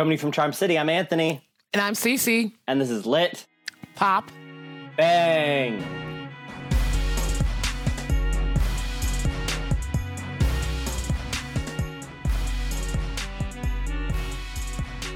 Coming from Charm City, I'm Anthony, And I'm Cece. and this is Lit Pop. Bang.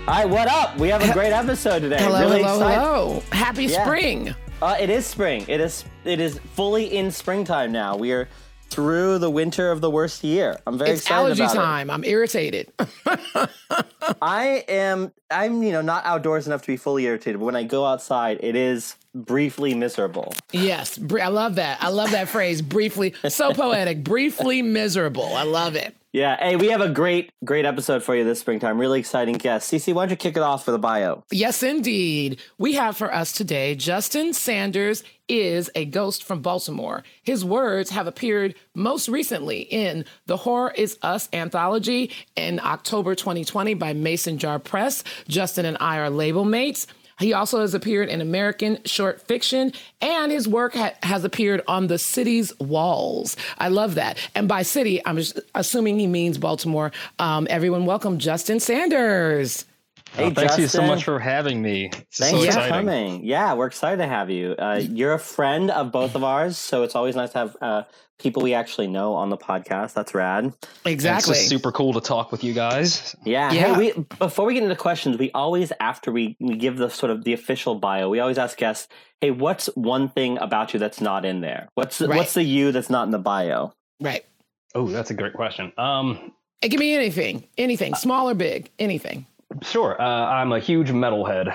All right, what up? We have a great episode today. Hello, really hello, excited. hello. Happy Yeah. spring. Uh, it is spring. It is. It is fully in springtime now. We are through the winter of the worst year. I'm very It's excited allergy about it. time. I'm irritated. I am I'm you know not outdoors enough to be fully irritated, but when I go outside, it is briefly miserable. yes. br- I love that. I love that phrase. Briefly. So poetic. Briefly miserable. I love it. Yeah, hey, we have a great great episode for you this springtime. Really exciting guest. Cece, why don't you kick it off with a bio? Yes, indeed. We have for us today Justin Sanders is a ghost from Baltimore. His words have appeared most recently in the Horror Is Us anthology in October 2020 by Mason Jar Press. Justin and I are label mates. He also has appeared in American short fiction, and his work ha- has appeared on the city's walls. I love that. And by city, I'm just assuming he means Baltimore. Um, everyone, welcome Justin Sanders. Hey, Oh, thanks you so much for having me. It's Thanks so for exciting. coming. Yeah, we're excited to have you. Uh, you're a friend of both of ours, so it's always nice to have uh, people we actually know on the podcast. That's rad. Exactly. It's super cool to talk with you guys. Yeah. Yeah. Hey, we before we get into questions, we always after we we give the sort of the official bio, we always ask guests, "Hey, what's one thing about you that's not in there? What's Right. what's the you that's not in the bio?" right. Oh, that's a great question. Um, It can be anything, anything, small or big, anything. sure. Uh, I'm a huge metalhead.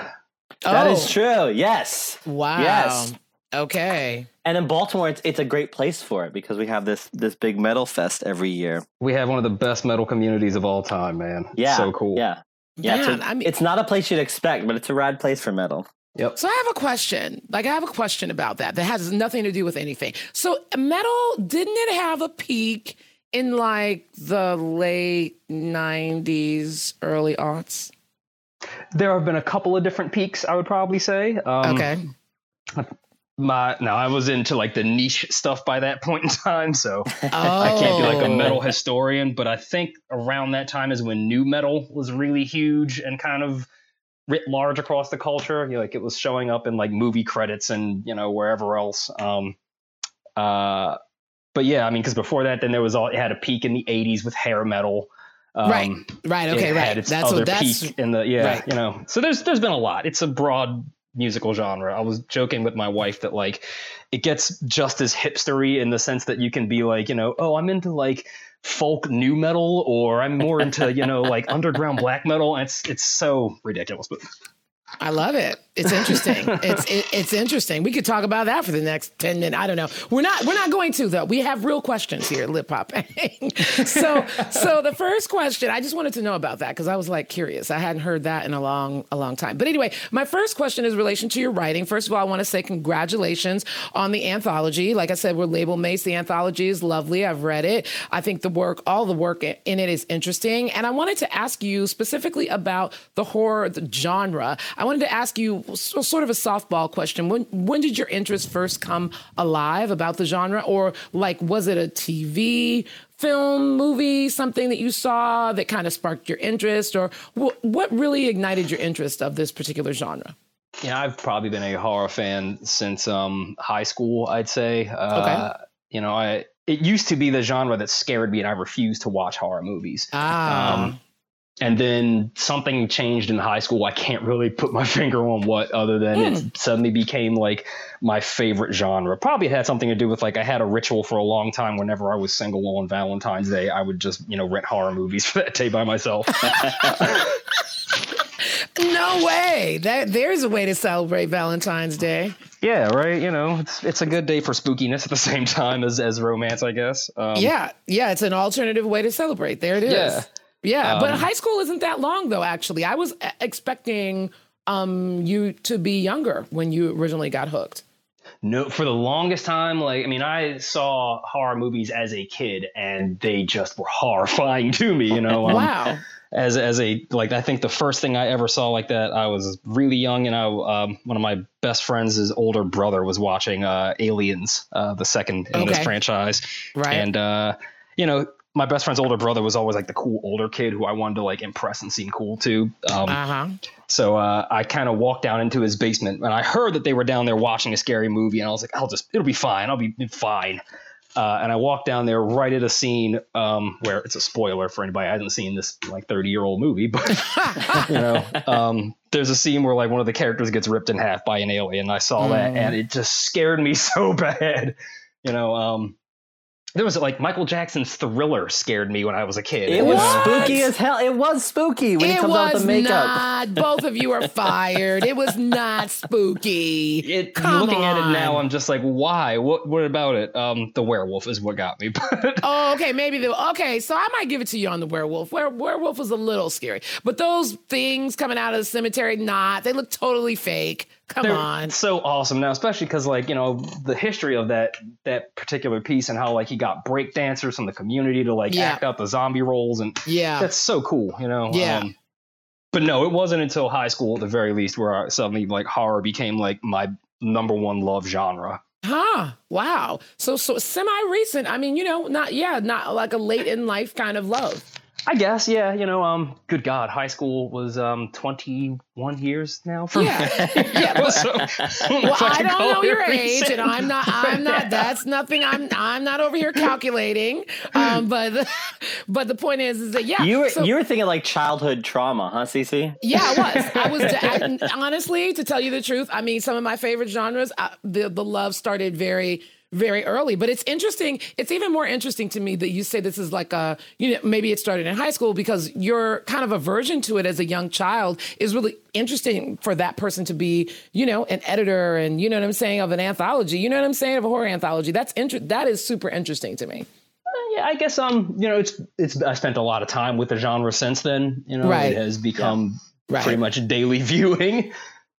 That oh, is true. Yes. Wow. Yes. Okay. And in Baltimore, it's, it's a great place for it because we have this this big metal fest every year. We have one of the best metal communities of all time, man. Yeah. so cool. Yeah. Yeah. it's, Man, a- I mean, it's not a place you'd expect, but it's a rad place for metal. Yep. so I have a question. Like, I have a question about that that has nothing to do with anything. So, metal, didn't it have a peak in like the late 90s, early aughts? There have been a couple of different peaks. I would probably say. Um, Okay. My now I was into like the niche stuff by that point in time, so Oh. I can't be like a metal historian, but I think around that time is when nu metal was really huge and kind of writ large across the culture. You know, like it was showing up in like movie credits and you know wherever else. Um, uh, but yeah, I mean, because before that, then there was all it had a peak in the '80s with hair metal. Um, Right. Right. Okay. it Right. Had its That's other what that's. peak in the yeah, right. you know. So there's there's been a lot. It's a broad musical genre. I was joking with my wife that like it gets just as hipstery in the sense that you can be like, you know, oh, I'm into like folk new metal or I'm more into, you know, like underground black metal. It's it's so ridiculous. But I love it. It's interesting. it's it, it's interesting. We could talk about that for the next ten minutes. I don't know. We're not we're not going to though. We have real questions here, Lit Pop. so so the first question, I just wanted to know about that because I was like curious. I hadn't heard that in a long a long time. But anyway, my first question is in relation to your writing. First of all, I want to say congratulations on the anthology. Like I said, we're label mates. The anthology is lovely. I've read it. I think the work, all the work in it is interesting. And I wanted to ask you specifically about the horror the genre. I wanted to ask you s- sort of a softball question. When when did your interest first come alive about the genre, or like was it a TV? Film, movie, something that you saw that kind of sparked your interest, or wh- what really ignited your interest of this particular genre? yeah, I've probably been a horror fan since um high school, I'd say. Uh, Okay. you know, I it used to be the genre that scared me and I refused to watch horror movies. Ah, Um, and then something changed in high school. I can't really put my finger on what, other than Hmm. it suddenly became like my favorite genre. Probably had something to do with like I had a ritual for a long time. Whenever I was single on Valentine's Day, I would just you know rent horror movies for that day by myself. no way. That there's a way to celebrate Valentine's Day. yeah, right. You know, it's it's a good day for spookiness at the same time as as romance, I guess. Um, yeah, yeah, it's an alternative way to celebrate. There it is. Yeah. Yeah, but Um, high school isn't that long though. Actually, I was expecting um, you to be younger when you originally got hooked. No, for the longest time, like I mean, I saw horror movies as a kid, and they just were horrifying to me. You know, um, wow. as as a like I think the first thing I ever saw like that I was really young and I um, one of my best friends' older brother was watching uh, Aliens uh, the second in this franchise Right. and uh, you know my best friend's older brother was always like the cool older kid who I wanted to like impress and seem cool to. Um, Uh huh. so uh, I kind of walked down into his basement and I heard that they were down there watching a scary movie, and I was like, I'll just, it'll be fine. I'll be fine. Uh, and I walked down there right at a scene um, where it's a spoiler for anybody who hasn't seen this like 30 year old movie, but you know, um, there's a scene where like one of the characters gets ripped in half by an alien. And I saw that, Mm. and it just scared me so bad. You know, um, there was like Michael Jackson's Thriller scared me when I was a kid. It was What? spooky as hell. It was spooky when he it comes out with was the makeup. not. Both of you are fired. It was not spooky. It, Come looking at it now. I'm just like, why? What? What about it? Um, the werewolf is what got me. Oh, okay, maybe the okay. So I might give it to you on the werewolf. Were, werewolf was a little scary, but those things coming out of the cemetery, not. They look totally fake. Come they're on. so awesome now, especially because like you know the history of that that particular piece and how like he got break dancers from the community to like Yeah. act out the zombie roles, and Yeah. that's so cool. You know. Yeah. Um, but no, it wasn't until high school at the very least where I, suddenly like horror became like my number one love genre. Huh. Wow. So so semi recent. I mean, you know, not yeah, not like a late in life kind of love. I guess, yeah, you know, um, good God, high school was um 21 years now for Yeah. yeah. But, So, well, I don't know your age, and I'm not. I'm not. That's nothing. I'm. I'm not over here calculating. Um, but the, but the point is, is that yeah. You were so- you were thinking like childhood trauma, huh, Cece? Yeah, I was. I was. I, honestly, to tell you the truth, I mean, some of my favorite genres, uh, the the love started very, very early. But it's interesting. It's even more interesting to me that you say this is like a, you know, maybe it started in high school because your kind of aversion to it as a young child is really interesting for that person to be, you know, an editor and you know what I'm saying of an anthology. You know what I'm saying of a horror anthology. That's inter- That is super interesting to me. yeah, I guess um, you know, it's it's I spent a lot of time with the genre since then. You know, Right. it has become Right. pretty much daily viewing.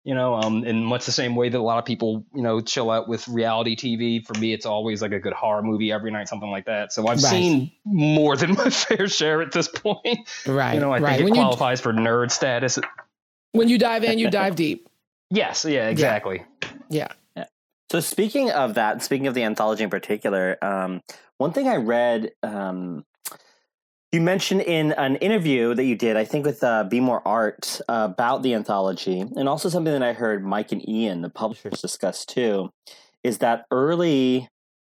You know, um, in much the same way that a lot of people, you know, chill out with reality TV. For me, it's always like a good horror movie every night, something like that. So I've Right. seen more than my fair share at this point. Right. You know, I right. think it when you qualifies for nerd status. when you dive in, you dive deep. Yes, yeah, exactly. Yeah. So speaking of that, speaking of the anthology in particular, um, one thing I read, um, you mentioned in an interview that you did, I think with uh, BmoreArt, uh, about the anthology, and also something that I heard Mike and Ian, the publishers, discuss too, is that early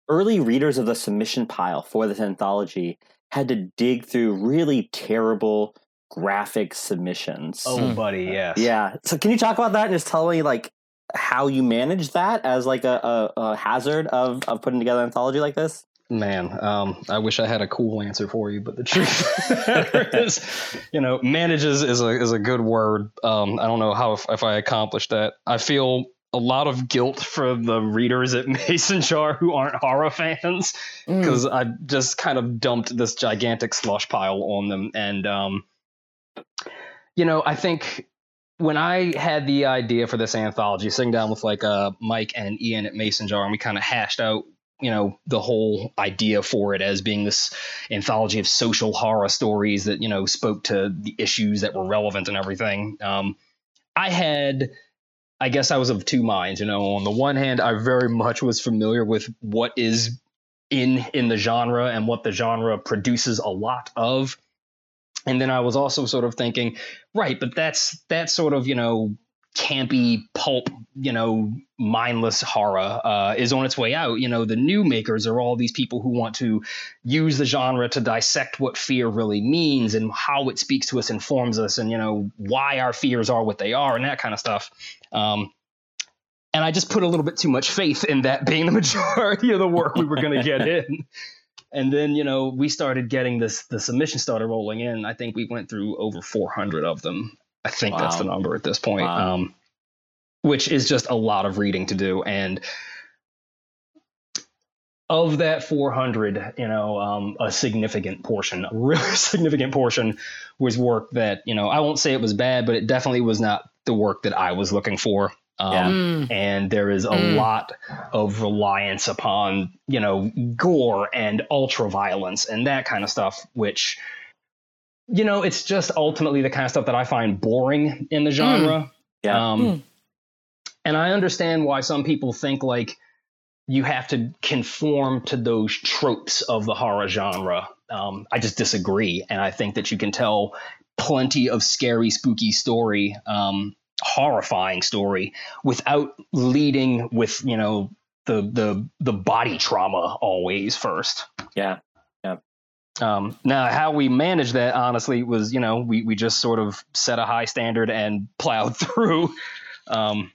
early readers of the submission pile for this anthology had to dig through really terrible graphic submissions. Oh, Mm. buddy, yeah, Yeah. So can you talk about that and just tell me like how you manage that as like a, a, a hazard of, of putting together an anthology like this? Man, um, I wish I had a cool answer for you, but the truth is, you know, manages is a is a good word. Um, I don't know how if, if I accomplished that. I feel a lot of guilt for the readers at Mason Jar who aren't horror fans Mm. because I just kind of dumped this gigantic slush pile on them, and um, you know, I think when I had the idea for this anthology, sitting down with like uh, Mike and Ian at Mason Jar, and we kind of hashed out, you know, the whole idea for it as being this anthology of social horror stories that you know spoke to the issues that were relevant and everything. Um, I had. I guess I was of two minds, you know. On the one hand, I very much was familiar with what is in in the genre and what the genre produces a lot of. And then I was also sort of thinking, right, but that's that sort of, you know, campy pulp, you know, mindless horror uh, is on its way out. You know, the new makers are all these people who want to use the genre to dissect what fear really means and how it speaks to us, informs us, and you know why our fears are what they are, and that kind of stuff. Um, and I just put a little bit too much faith in that being the majority of the work we were going to get in. And then, you know, we started getting this, the submission started rolling in. I think we went through over 400 of them. I think that's the number at this point, Wow. um, which is just a lot of reading to do. And of that 400, you know, um, a significant portion, a really significant portion was work that, you know, I won't say it was bad, but it definitely was not the work that I was looking for. Um, Yeah. Mm. and there is a Mm. lot of reliance upon you know gore and ultra violence and that kind of stuff which you know it's just ultimately the kind of stuff that i find boring in the genre Yeah. um, Mm. and i understand why some people think like you have to conform to those tropes of the horror genre Um, I just disagree, and I think that you can tell plenty of scary, spooky story, um, horrifying story, without leading with you know the the the body trauma always first. Yeah. Um, now, how we managed that, honestly, was you know we we just sort of set a high standard and plowed through. Um,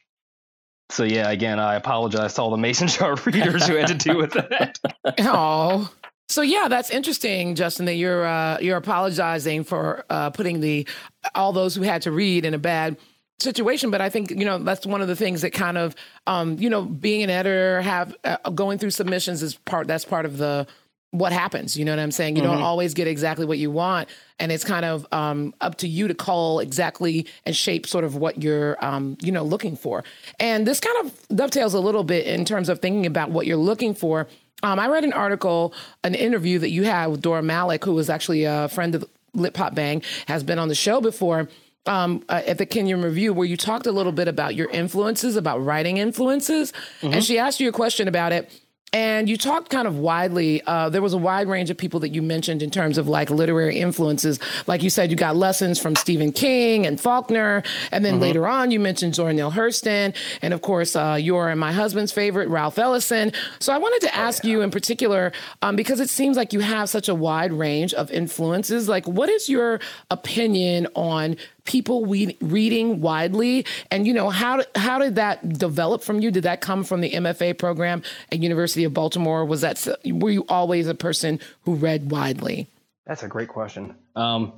so yeah, again, I apologize to all the Mason jar readers who had to deal with that. Oh. So yeah, that's interesting, Justin. That you're uh, you're apologizing for uh, putting the all those who had to read in a bad situation. But I think you know that's one of the things that kind of um, you know being an editor, have uh, going through submissions is part. That's part of the what happens. You know what I'm saying? You mm-hmm. don't always get exactly what you want, and it's kind of um, up to you to call exactly and shape sort of what you're, um, you know, looking for. And this kind of dovetails a little bit in terms of thinking about what you're looking for. Um, I read an article, an interview that you had with Dora Malech, who was actually a friend of Lit Pop Bang, has been on the show before. Um, uh, at the Kenyon Review, where you talked a little bit about your influences, about writing influences, mm-hmm. and she asked you a question about it and you talked kind of widely. Uh, there was a wide range of people that you mentioned in terms of like literary influences. Like you said, you got lessons from Stephen King and Faulkner. And then mm-hmm. later on, you mentioned Zora Neale Hurston. And of course, uh, your and my husband's favorite, Ralph Ellison. So I wanted to ask oh, yeah. you in particular, um, because it seems like you have such a wide range of influences. Like, what is your opinion on people we, reading widely. And you know how how did that develop from you? Did that come from the MFA program at University of Baltimore? Was that were you always a person who read widely? That's a great question. Um,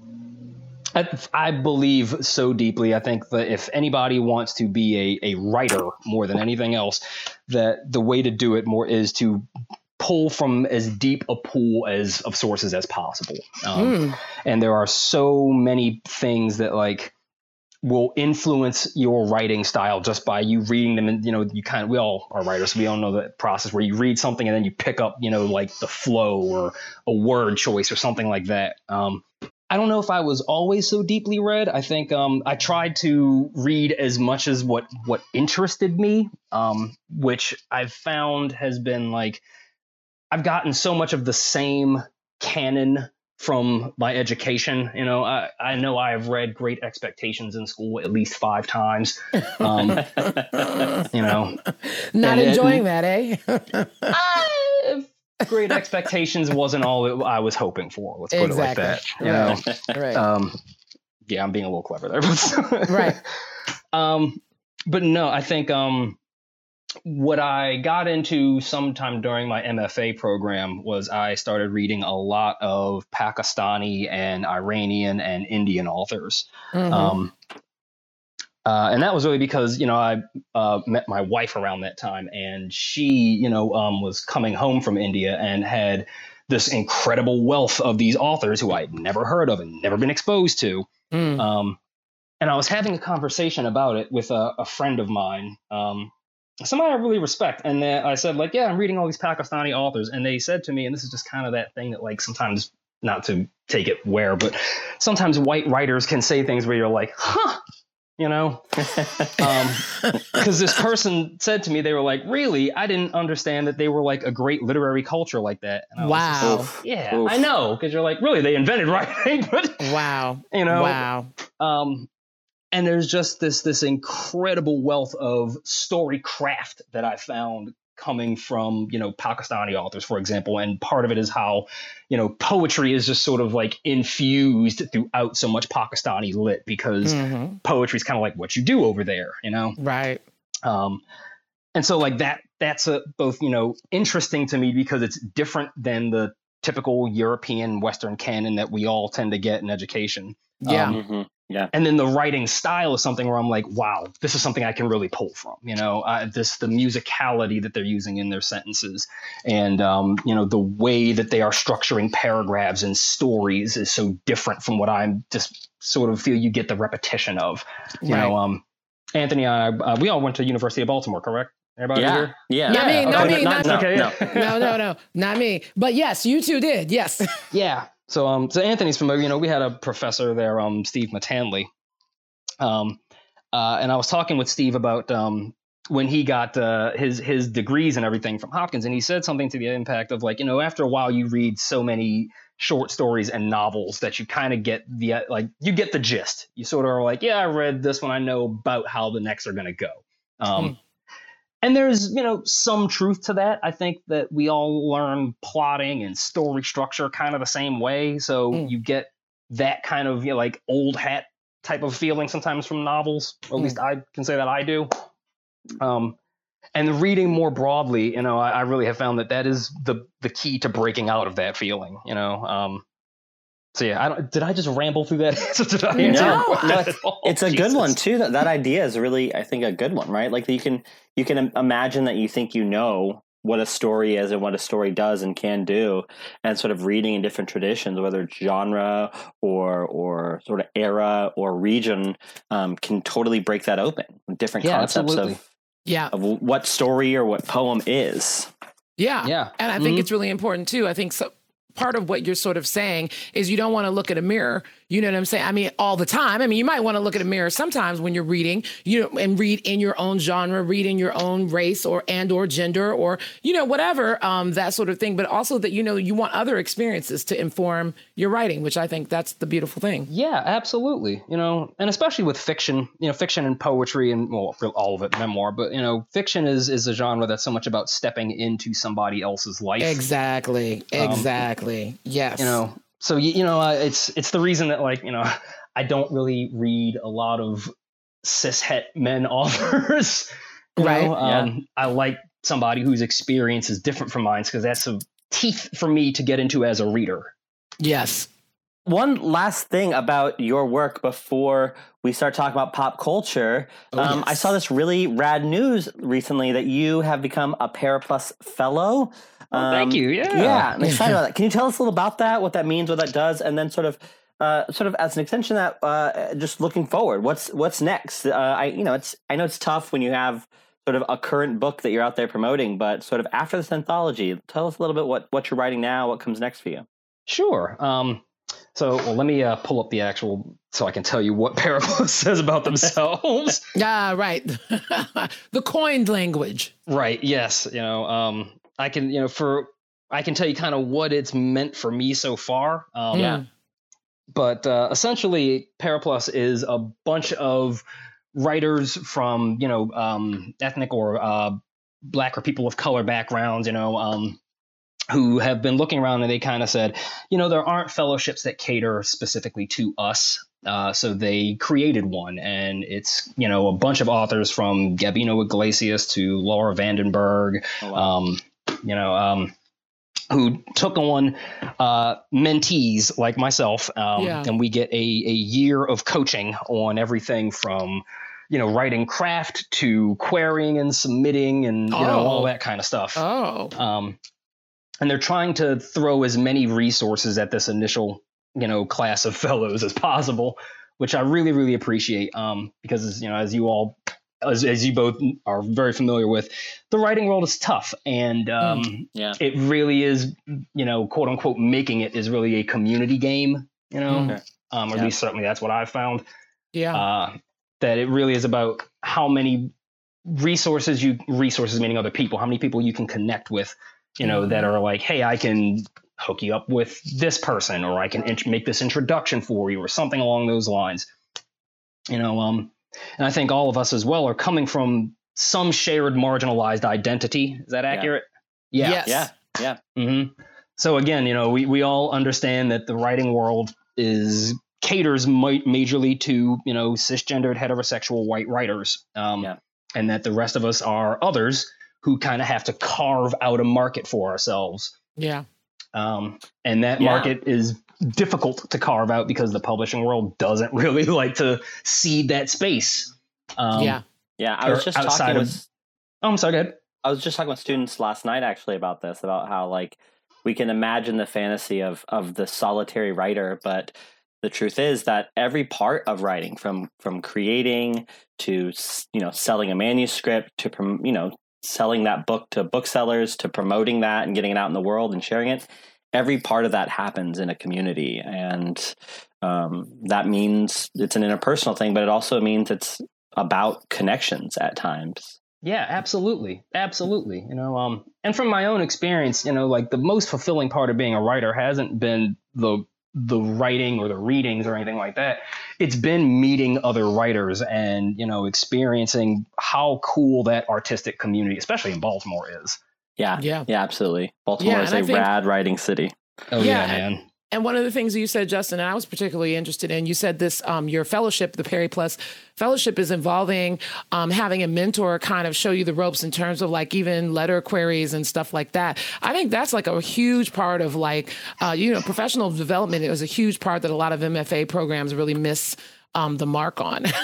I, I, believe so deeply. I think that if anybody wants to be a, a writer more than anything else, that the way to do it more is to pull from as deep a pool as of sources as possible. Um, mm. And there are so many things that like will influence your writing style just by you reading them and you know you kind of we all are writers so we all know the process where you read something and then you pick up you know like the flow or a word choice or something like that um, I don't know if I was always so deeply read. I think um, I tried to read as much as what what interested me, um, which I've found has been like I've gotten so much of the same canon from my education. You know, I, I know I have read Great Expectations in school at least five times. Um, you know, not enjoying it, that, eh? I, Great Expectations wasn't all I was hoping for. Let's put exactly. it like that. You know, right. Um, yeah, I'm being a little clever there, right. Um, but no, I think um, what I got into sometime during my MFA program was I started reading a lot of Pakistani and Iranian and Indian authors. Mm-hmm. Um, uh, and that was really because you know I uh, met my wife around that time, and she you know um, was coming home from India and had this incredible wealth of these authors who I'd never heard of and never been exposed to. Mm. Um, and I was having a conversation about it with a, a friend of mine um, somebody I really respect. And then I said, like, yeah, I'm reading all these Pakistani authors. And they said to me, and this is just kind of that thing that, like, sometimes not to take it where, but sometimes white writers can say things where you're like, huh, you know? Because um, this person said to me, they were like, really? I didn't understand that they were like a great literary culture like that. wow. Like, yeah, Oof. I know. Because you're like, really? They invented writing? but, wow. You know? Wow. Um, and there's just this this incredible wealth of story craft that I found coming from you know Pakistani authors, for example. And part of it is how you know poetry is just sort of like infused throughout so much Pakistani lit because mm-hmm. poetry is kind of like what you do over there, you know. Right. Um, and so like that that's a, both you know interesting to me because it's different than the typical European Western canon that we all tend to get in education. Yeah. Um, mm-hmm. Yeah. And then the writing style is something where I'm like, wow, this is something I can really pull from. You know, uh, this the musicality that they're using in their sentences, and um, you know the way that they are structuring paragraphs and stories is so different from what I'm just sort of feel you get the repetition of. You right. know, um, Anthony, I, uh, we all went to University of Baltimore, correct? Everybody yeah. here? Yeah. Not me, not me, not, not, okay. no, no, no, no, not me. But yes, you two did. Yes. yeah. So um, so Anthony's familiar. You know, we had a professor there, um, Steve Matanle. Um, uh, and I was talking with Steve about um when he got uh, his his degrees and everything from Hopkins, and he said something to the impact of like, you know, after a while you read so many short stories and novels that you kind of get the like you get the gist. You sort of are like, yeah, I read this one. I know about how the next are to go. Um, mm. And there's you know some truth to that. I think that we all learn plotting and story structure kind of the same way. So mm. you get that kind of you know, like old hat type of feeling sometimes from novels. Or at mm. least I can say that I do. Um, and reading more broadly, you know, I, I, really have found that that is the the key to breaking out of that feeling. You know, um, so yeah, I don't. Did I just ramble through that? did I no, no it's a Jesus. good one too. That that idea is really, I think, a good one, right? Like you can you can imagine that you think you know what a story is and what a story does and can do, and sort of reading in different traditions, whether it's genre or or sort of era or region, um, can totally break that open. Different yeah, concepts absolutely. of yeah of what story or what poem is yeah yeah and i think mm-hmm. it's really important too i think so part of what you're sort of saying is you don't want to look at a mirror you know what I'm saying? I mean, all the time. I mean, you might want to look at a mirror sometimes when you're reading, you know, and read in your own genre, read in your own race or and or gender or you know whatever um, that sort of thing. But also that you know you want other experiences to inform your writing, which I think that's the beautiful thing. Yeah, absolutely. You know, and especially with fiction, you know, fiction and poetry and well, all of it, memoir. But you know, fiction is is a genre that's so much about stepping into somebody else's life. Exactly. Exactly. Um, yes. You know, so you, you know uh, it's it's the reason that like you know I don't really read a lot of cis het men authors. right. Um, yeah. I like somebody whose experience is different from mine because that's a teeth for me to get into as a reader. Yes. One last thing about your work before we start talking about pop culture. Oh, um, yes. I saw this really rad news recently that you have become a Periplus Fellow. Um, thank you. Yeah. Yeah. I'm excited about that. Can you tell us a little about that, what that means, what that does, and then sort of uh, sort of as an extension that uh, just looking forward, what's what's next? Uh, I you know it's I know it's tough when you have sort of a current book that you're out there promoting, but sort of after this anthology, tell us a little bit what what you're writing now, what comes next for you. Sure. Um, so well, let me uh, pull up the actual so I can tell you what Periplus says about themselves. Ah, right. the coined language. Right. Yes. You know. Um, I can, you know, for I can tell you kind of what it's meant for me so far. Um, yeah. But uh, essentially, Periplus is a bunch of writers from, you know, um, ethnic or uh, black or people of color backgrounds, you know, um, who have been looking around and they kind of said, you know, there aren't fellowships that cater specifically to us. Uh, so they created one, and it's you know a bunch of authors from Gabino Iglesias to Laura van den Berg, oh, wow. um, you know, um, who took on uh, mentees like myself, um, yeah. and we get a, a year of coaching on everything from you know writing craft to querying and submitting and you oh. know all that kind of stuff. Oh, um, and they're trying to throw as many resources at this initial you know class of fellows as possible, which I really really appreciate. Um, because you know as you all as, as you both are very familiar with, the writing world is tough, and um, mm, yeah. it really is, you know, quote unquote, making it is really a community game, you know, mm. um, or yeah. at least certainly that's what I've found. Yeah, uh, that it really is about how many resources you resources meaning other people, how many people you can connect with, you know, mm. that are like, hey, I can hook you up with this person, or I can int- make this introduction for you, or something along those lines. You know, um, and I think all of us as well are coming from some shared marginalized identity. Is that accurate? Yeah. Yeah. Yes. Yeah. Yeah. Mm-hmm. So again, you know, we, we all understand that the writing world is caters might majorly to you know cisgendered heterosexual white writers, um, yeah. and that the rest of us are others who kind of have to carve out a market for ourselves. Yeah. Um, and that yeah. market is difficult to carve out because the publishing world doesn't really like to cede that space. Um, yeah, yeah. I was just talking of, with. Oh, I'm sorry. Good. I was just talking with students last night actually about this, about how like we can imagine the fantasy of of the solitary writer, but the truth is that every part of writing, from from creating to you know selling a manuscript to you know selling that book to booksellers to promoting that and getting it out in the world and sharing it every part of that happens in a community and um, that means it's an interpersonal thing but it also means it's about connections at times yeah absolutely absolutely you know um and from my own experience you know like the most fulfilling part of being a writer hasn't been the the writing or the readings or anything like that. It's been meeting other writers and you know experiencing how cool that artistic community, especially in Baltimore, is. Yeah, Yeah. yeah, absolutely. Baltimore Yeah, is a think- rad writing city. Oh Yeah, yeah, man. And one of the things you said, Justin, and I was particularly interested in, you said this, um, your fellowship, the Periplus fellowship is involving um, having a mentor kind of show you the ropes in terms of like even letter queries and stuff like that. I think that's like a huge part of like, uh, you know, professional development It was a huge part that a lot of MFA programs really miss um, the mark on.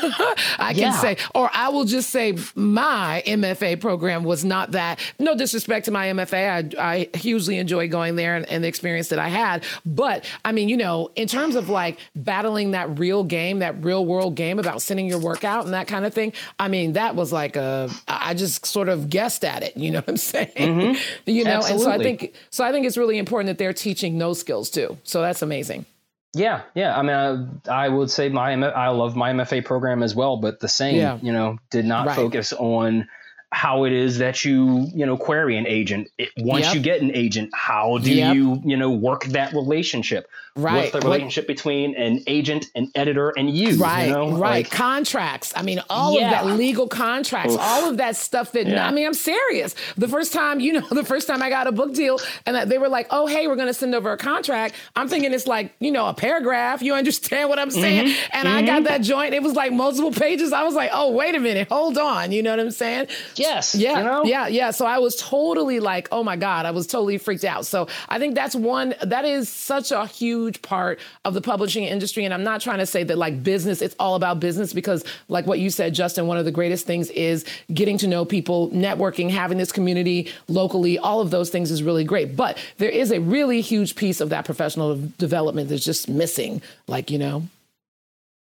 I can Yeah. say, or I will just say my MFA program was not that. No disrespect to my MFA. I, I hugely enjoy going there and, and the experience that I had. But I mean, you know, in terms of like battling that real game, that real world game about sending your work out and that kind of thing, I mean, that was like a, I just sort of guessed at it. You know what I'm saying? You know, and so I think, so I think it's really important that they're teaching those skills too. So that's amazing. Yeah, yeah. I mean, I, I would say my I love my MFA program as well, but the same, Yeah. you know, did not Right. focus on how it is that you, you know, query an agent. It, once Yep. you get an agent, how do Yep. you, you know, work that relationship? Right. What's the What- relationship between an agent, an editor, and you? Right, you know? right. Like, contracts. I mean, all Yeah. of that legal contracts, all of that stuff that, Yeah. I mean, I'm serious. The first time, you know, the first time I got a book deal and that they were like, oh, hey, we're going to send over a contract. I'm thinking it's like, you know, a paragraph. You understand what I'm saying? Mm-hmm. And I got that joint. It was like multiple pages. I was like, oh, wait a minute. Hold on. You know what I'm saying? Yes. Yeah, You know? yeah, yeah. So I was totally like, oh my God, I was totally freaked out. So I think that's one, that is such a huge part of the publishing industry. And I'm not trying to say that like business, it's all about business because, like what you said, Justin, one of the greatest things is getting to know people, networking, having this community locally, all of those things is really great. But there is a really huge piece of that professional development that's just missing. Like, you know,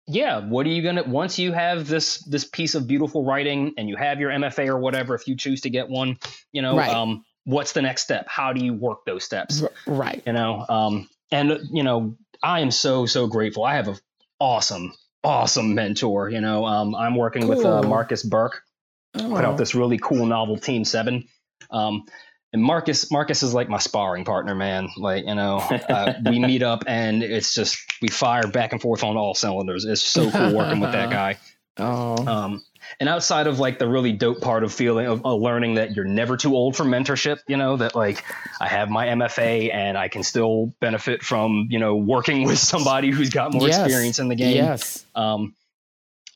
yeah what are you gonna once you have this this piece of beautiful writing and you have your mfa or whatever if you choose to get one you know Right. um what's the next step how do you work those steps right. you know um and you know i am so so grateful i have a awesome awesome mentor you know um i'm working with uh, marcus burke put out Oh. this really cool novel team seven um and Marcus, Marcus is like my sparring partner, man. Like you know, uh, we meet up and it's just we fire back and forth on all cylinders. It's so cool working with that guy. Oh. Um, and outside of like the really dope part of feeling of, of learning that you're never too old for mentorship, you know, that like I have my MFA and I can still benefit from, you know, working with somebody who's got more Yes. experience in the game. Yes. Um,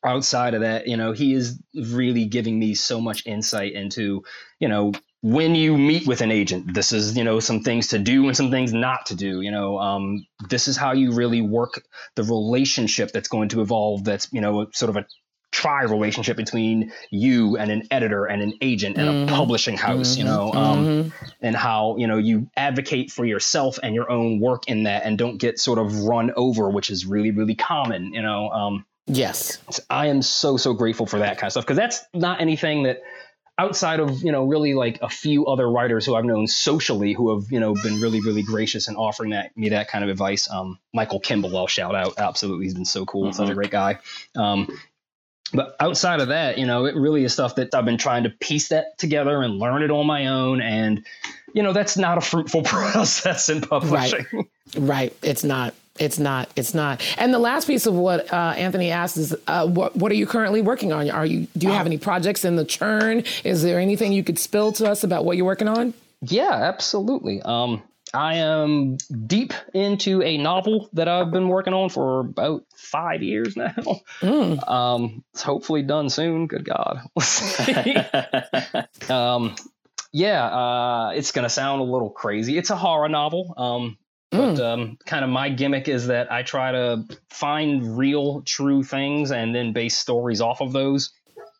outside of that, you know, he is really giving me so much insight into, you know, when you meet with an agent, this is, you know, some things to do and some things not to do. You know, um, this is how you really work the relationship that's going to evolve. That's, you know, sort of a tri relationship between you and an editor and an agent and Mhm. a publishing house, you Mhm. know, um, Mhm. and how, you know, you advocate for yourself and your own work in that and don't get sort of run over, which is really, really common, you know. Um, Yes. I am so so grateful for that kind of stuff because that's not anything that outside of you know really like a few other writers who I've known socially who have you know been really really gracious in offering that me that kind of advice. Um, Michael Kimball, I'll shout out. Absolutely, he's been so cool, such a Mhm. great guy. Um, but outside of that, you know, it really is stuff that I've been trying to piece that together and learn it on my own. And you know, that's not a fruitful process in publishing. Right. It's not. It's not. It's not. And the last piece of what uh, Anthony asked is, uh, what what are you currently working on? Are you do you have any projects in the churn? Is there anything you could spill to us about what you're working on? Yeah, absolutely. Um, I am deep into a novel that I've been working on for about five years now. Mm. Um, it's hopefully done soon. Good God. Um, yeah, uh, it's gonna sound a little crazy. It's a horror novel. Um, but um, kind of my gimmick is that I try to find real, true things and then base stories off of those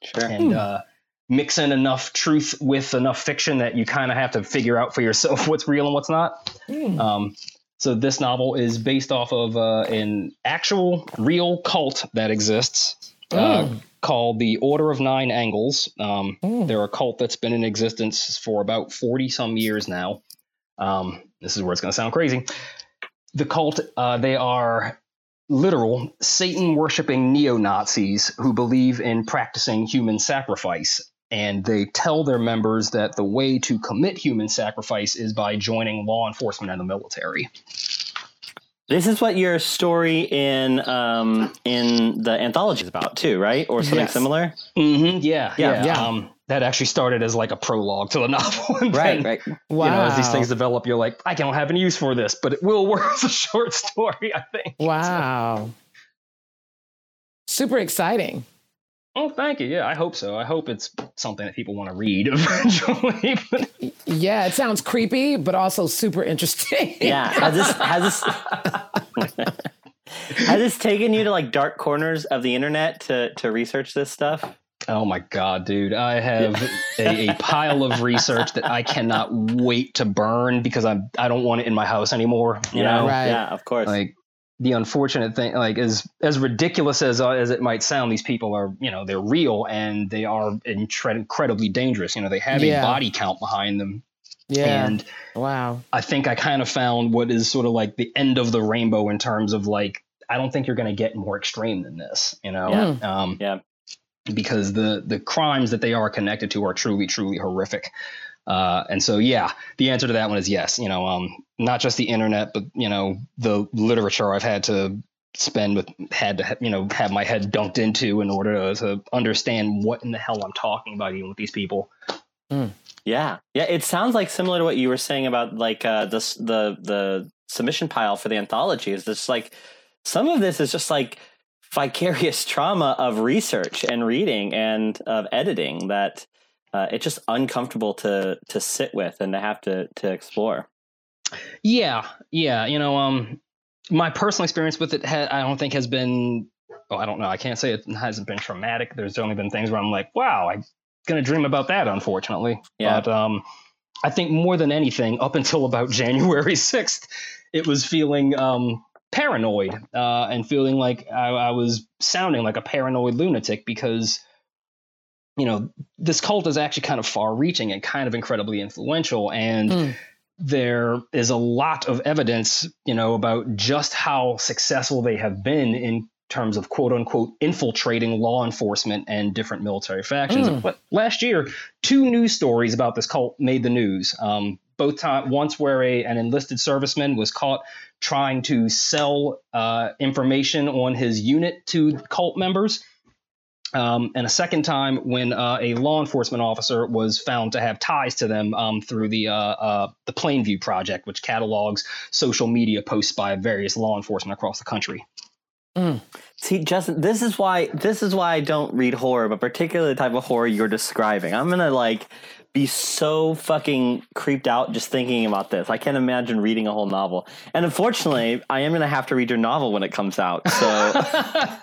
sure. and uh, mix in enough truth with enough fiction that you kind of have to figure out for yourself what's real and what's not. Mm. Um, so this novel is based off of uh, an actual real cult that exists uh, Mm. called the Order of Nine Angles. Um. They're a cult that's been in existence for about 40 some years now. Um, this is where it's going to sound crazy. The cult, uh, they are literal Satan worshiping neo Nazis who believe in practicing human sacrifice. And they tell their members that the way to commit human sacrifice is by joining law enforcement and the military. This is what your story in um, in the anthology is about too, right? Or something Yes. similar? Mm-hmm, yeah, Yeah. yeah, Yeah. Um, that actually started as like a prologue to the novel. and Right, then, right. Wow. You know, as these things develop, you're like, I don't have any use for this, but it will work as a short story, I think. Wow. Super exciting. Oh, thank you. Yeah, I hope so. I hope it's something that people want to read eventually. But Yeah, it sounds creepy, but also super interesting. Yeah. Has this has this has this taken you to like dark corners of the internet to to research this stuff? Oh my god, dude, I have a, a pile of research that I cannot wait to burn because I'm I don't want it in my house anymore. You yeah, know, Right. yeah, of course. like the unfortunate thing like as as ridiculous as uh, as it might sound these people are you know they're real and they are incre- incredibly dangerous you know they have Yeah. a body count behind them Yeah. and wow. i think i kind of found what is sort of like the end of the rainbow in terms of like i don't think you're going to get more extreme than this you know Yeah. um Yeah. Because the the crimes that they are connected to are truly truly horrific uh, and so, yeah, the answer to that one is yes. You know, um, not just the internet, but you know, the literature I've had to spend with had to you know have my head dunked into in order to, to understand what in the hell I'm talking about, even with these people. Yeah, yeah. It sounds like similar to what you were saying about like uh, this the the submission pile for the anthology. Is just like some of this is just like vicarious trauma of research and reading and of editing that uh, it's just uncomfortable to to sit with and to have to to explore. Yeah, yeah. You know, um, my personal experience with it, ha- I don't think has been. Oh, I don't know. I can't say it hasn't been traumatic. There's only been things where I'm like, wow, I'm gonna dream about that. Unfortunately, Yeah. But um, I think more than anything, up until about January sixth, it was feeling um paranoid uh, and feeling like I, I was sounding like a paranoid lunatic because you know this cult is actually kind of far-reaching and kind of incredibly influential and Mm. there is a lot of evidence, you know, about just how successful they have been in terms of quote unquote infiltrating law enforcement and different military factions. Mm. But last year, two news stories about this cult made the news. Um, both time, once where a, an enlisted serviceman was caught trying to sell uh, information on his unit to cult members. Um, and a second time when uh, a law enforcement officer was found to have ties to them um, through the uh, uh, the Plain View Project, which catalogs social media posts by various law enforcement across the country. See, Justin, this is why this is why I don't read horror, but particularly the type of horror you're describing. I'm gonna like be so fucking creeped out just thinking about this. I can't imagine reading a whole novel. And unfortunately, I am gonna have to read your novel when it comes out. So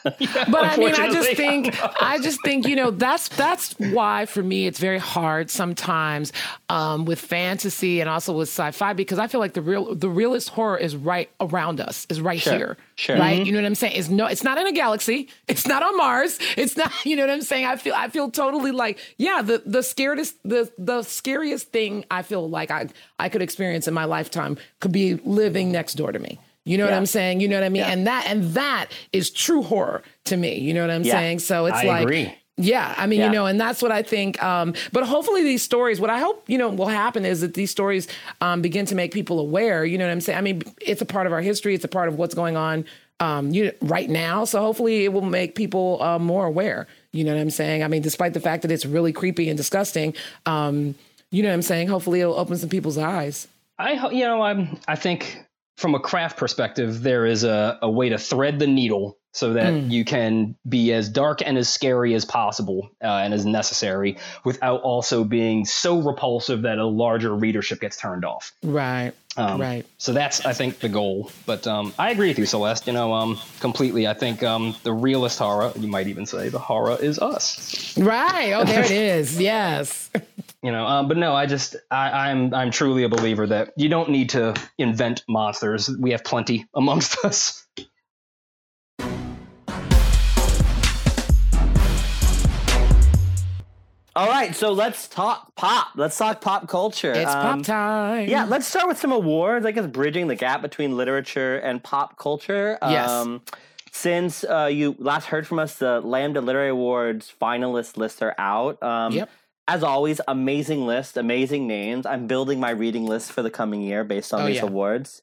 But I mean, I just think, I just think, you know, that's that's why for me it's very hard sometimes um, with fantasy and also with sci-fi because I feel like the real, the realest horror is right around us, is right Sure. here, Sure. right? You know what I'm saying? It's no, it's not in a galaxy, it's not on Mars, it's not. You know what I'm saying? I feel, I feel totally like, yeah, the the scariest, the the scariest thing I feel like I I could experience in my lifetime could be living next door to me. You know what I'm saying? You know what I mean? Yeah. And that and that is true horror to me. You know what I'm Yeah. saying? So it's I like agree. yeah, I mean, Yeah. you know, and that's what I think. Um, but hopefully, these stories, what I hope, you know, will happen is that these stories um, begin to make people aware. You know what I'm saying? I mean, it's a part of our history. It's a part of what's going on um, you right now. So hopefully, it will make people uh, more aware. You know what I'm saying? I mean, despite the fact that it's really creepy and disgusting, um, you know what I'm saying? Hopefully, it'll open some people's eyes. I you know I'm I think from a craft perspective there is a, a way to thread the needle so that you can be as dark and as scary as possible uh, and as necessary without also being so repulsive that a larger readership gets turned off. Right. Um, Right. So that's I think the goal. But um, I agree with you, Celeste. You know, um, completely. I think um, the realist horror, you might even say, the horror is us. Right. Oh, there it is. Yes. You know, um, but no, I just I, I'm I'm truly a believer that you don't need to invent monsters. We have plenty amongst us. All right, so let's talk pop. Let's talk pop culture. It's Um, pop time. Yeah, let's start with some awards. I guess bridging the gap between literature and pop culture. Yes. Um, since uh, you last heard from us, the Lambda Literary Awards finalist lists are out. Um, Yep. As always, amazing list, amazing names. I'm building my reading list for the coming year based on Oh, these yeah. awards.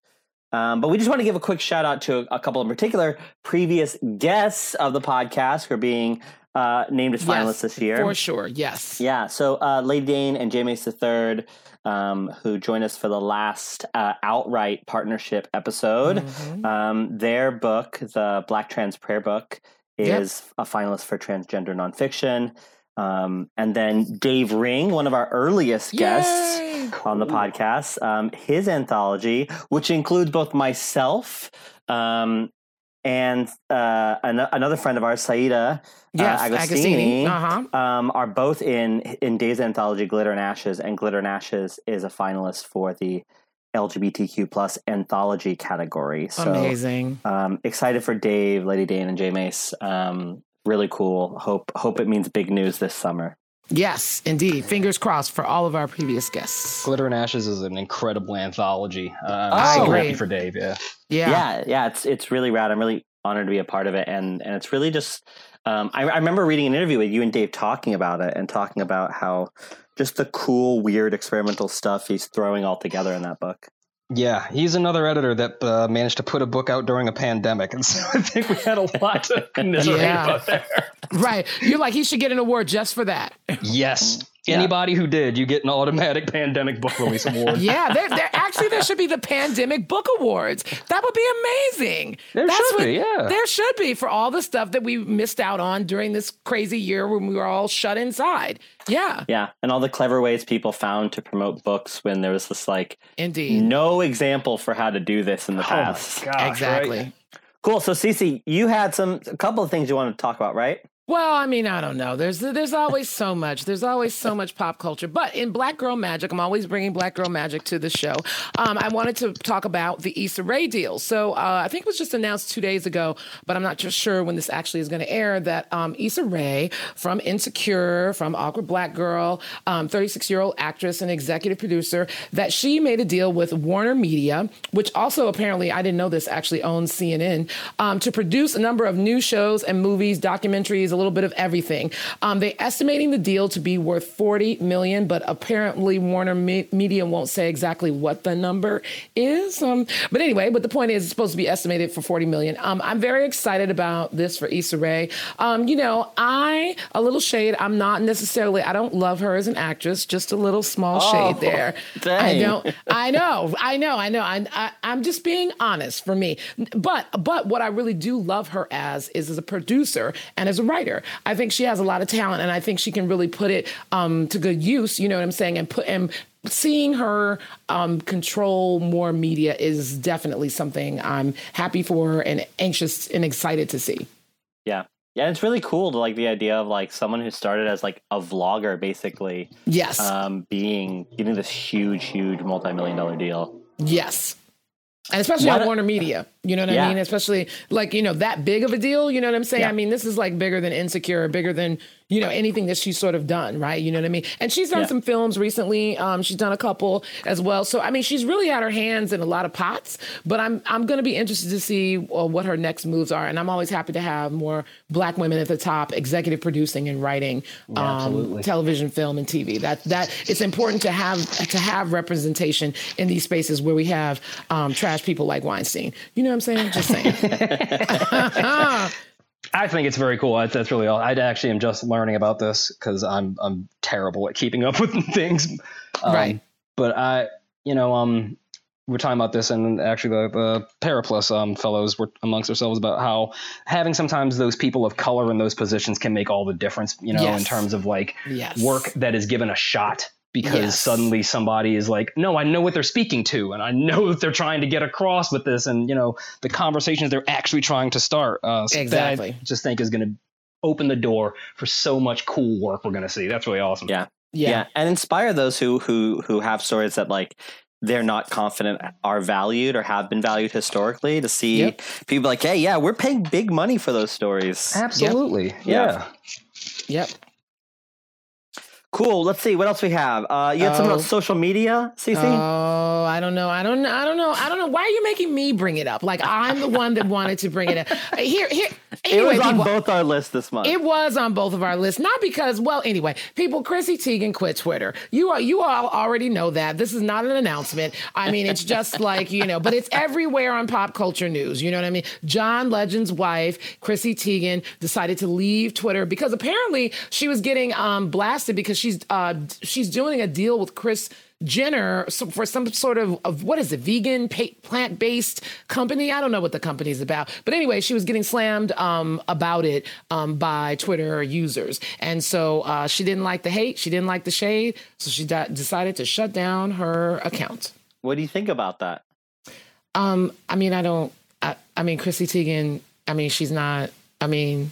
Um, but we just want to give a quick shout out to a, a, couple in particular previous guests of the podcast for being uh, named as finalists yes, this year. For sure, yes. Yeah. So uh, Lady Dane and J Mase III, um, who joined us for the last uh, outright partnership episode. Mm-hmm. Um, their book, the Black Trans Prayer Book, is yep. a finalist for transgender nonfiction. Um, and then Dave Ring, one of our earliest guests Yay! on the podcast, um, his anthology, which includes both myself um, and uh, an- another friend of ours, Saida uh, yes, uh, Agostini, uh-huh. um, are both in in Dave's anthology, Glitter and Ashes, and Glitter and Ashes is a finalist for the LGBTQ plus anthology category. So, Amazing! Um, excited for Dave, Lady Dane, and J Mase. Um, really cool. Hope hope it means big news this summer. Yes, indeed. Fingers crossed for all of our previous guests. Glitter and Ashes is an incredible anthology. Uh, I'm oh, so happy for Dave. Yeah. yeah, yeah, yeah. It's it's really rad. I'm really honored to be a part of it, and and it's really just. Um, I, I remember reading an interview with you and Dave talking about it and talking about how just the cool, weird, experimental stuff he's throwing all together in that book. Yeah, he's another editor that uh, managed to put a book out during a pandemic, and so I think we had a lot to commiserate yeah. about there. Right, you're like he should get an award just for that. Yes, yeah. Anybody who did, you get an automatic pandemic book release award. yeah, there, there actually there should be the pandemic book awards. That would be amazing. There That's should what, be, yeah. There should be for all the stuff that we missed out on during this crazy year when we were all shut inside. Yeah. Yeah, and all the clever ways people found to promote books when there was this like indeed no example for how to do this in the oh past. Gosh, exactly. Right? Cool. So, Cece, you had some a couple of things you want to talk about, right? Well, I mean, I don't know. There's there's always so much. There's always so much pop culture. But in Black Girl Magic, I'm always bringing Black Girl Magic to the show. Um, I wanted to talk about the Issa Rae deal. So uh, I think it was just announced two days ago, but I'm not just sure when this actually is going to air. That um, Issa Rae from Insecure, from Awkward Black Girl, 36 um, year old actress and executive producer, that she made a deal with Warner Media, which also apparently I didn't know this actually owns CNN, um, to produce a number of new shows and movies, documentaries little bit of everything. Um, they're estimating the deal to be worth 40 million, but apparently Warner Me- Media won't say exactly what the number is. Um, but anyway, but the point is, it's supposed to be estimated for 40 million. Um, I'm very excited about this for Issa Rae. Um, you know, I a little shade. I'm not necessarily. I don't love her as an actress. Just a little small oh, shade there. Dang. I don't. I know. I know. I know. I, I, I'm just being honest for me. But but what I really do love her as is as a producer and as a writer. I think she has a lot of talent, and I think she can really put it um, to good use. You know what I'm saying? And put and seeing her um, control more media is definitely something I'm happy for her and anxious and excited to see. Yeah. Yeah, it's really cool to like the idea of like someone who started as like a vlogger basically. Yes. Um, being getting this huge, huge multi-million dollar deal. Yes. And especially what? on Warner Media. You know what yeah. I mean? Especially like, you know, that big of a deal. You know what I'm saying? Yeah. I mean, this is like bigger than Insecure, bigger than, you know, anything that she's sort of done, right? You know what I mean? And she's done yeah. some films recently. Um, she's done a couple as well. So I mean, she's really had her hands in a lot of pots. But I'm I'm going to be interested to see uh, what her next moves are. And I'm always happy to have more black women at the top, executive producing and writing um, television, film, and TV. That that it's important to have to have representation in these spaces where we have um, trash people like Weinstein. You know what I'm saying? Just saying. I think it's very cool. That's really all. I actually am just learning about this because I'm I'm terrible at keeping up with things. Um, right. But I, you know, um, we're talking about this, and actually the, the Periplus um, fellows were amongst ourselves about how having sometimes those people of color in those positions can make all the difference. You know, yes. in terms of like yes. work that is given a shot because yes. suddenly somebody is like, no, I know what they're speaking to, and I know what they're trying to get across with this, and you know the conversations they're actually trying to start. Uh, so exactly. I just think is going to open the door for so much cool work we're going to see. That's really awesome. Yeah. yeah, yeah, and inspire those who who who have stories that like they're not confident are valued or have been valued historically to see yep. people like, hey, yeah, we're paying big money for those stories. Absolutely. Yep. Yeah. Yep. Cool. Let's see what else we have. Uh, you had something Oh. about social media, CC. Oh, I don't know. I don't know. I don't know. I don't know. Why are you making me bring it up? Like I'm the one that wanted to bring it up. Uh, Here, here. it was on people, both our lists this month. It was on both of our lists, not because, well, anyway, people, Chrissy Teigen quit Twitter. You are, you all already know that. This is not an announcement. I mean, it's just like you know, but it's everywhere on pop culture news. You know what I mean? John Legend's wife, Chrissy Teigen, decided to leave Twitter because apparently she was getting um, blasted because she's uh, she's doing a deal with Kris. Jenner for some sort of, of what is it, vegan, plant based company? I don't know what the company's about. But anyway, she was getting slammed um, about it um, by Twitter users. And so uh, she didn't like the hate, she didn't like the shade. So she de- decided to shut down her account. what do you think about that? Um, I mean, I don't, I, I mean, Chrissy Teigen, I mean, she's not, I mean,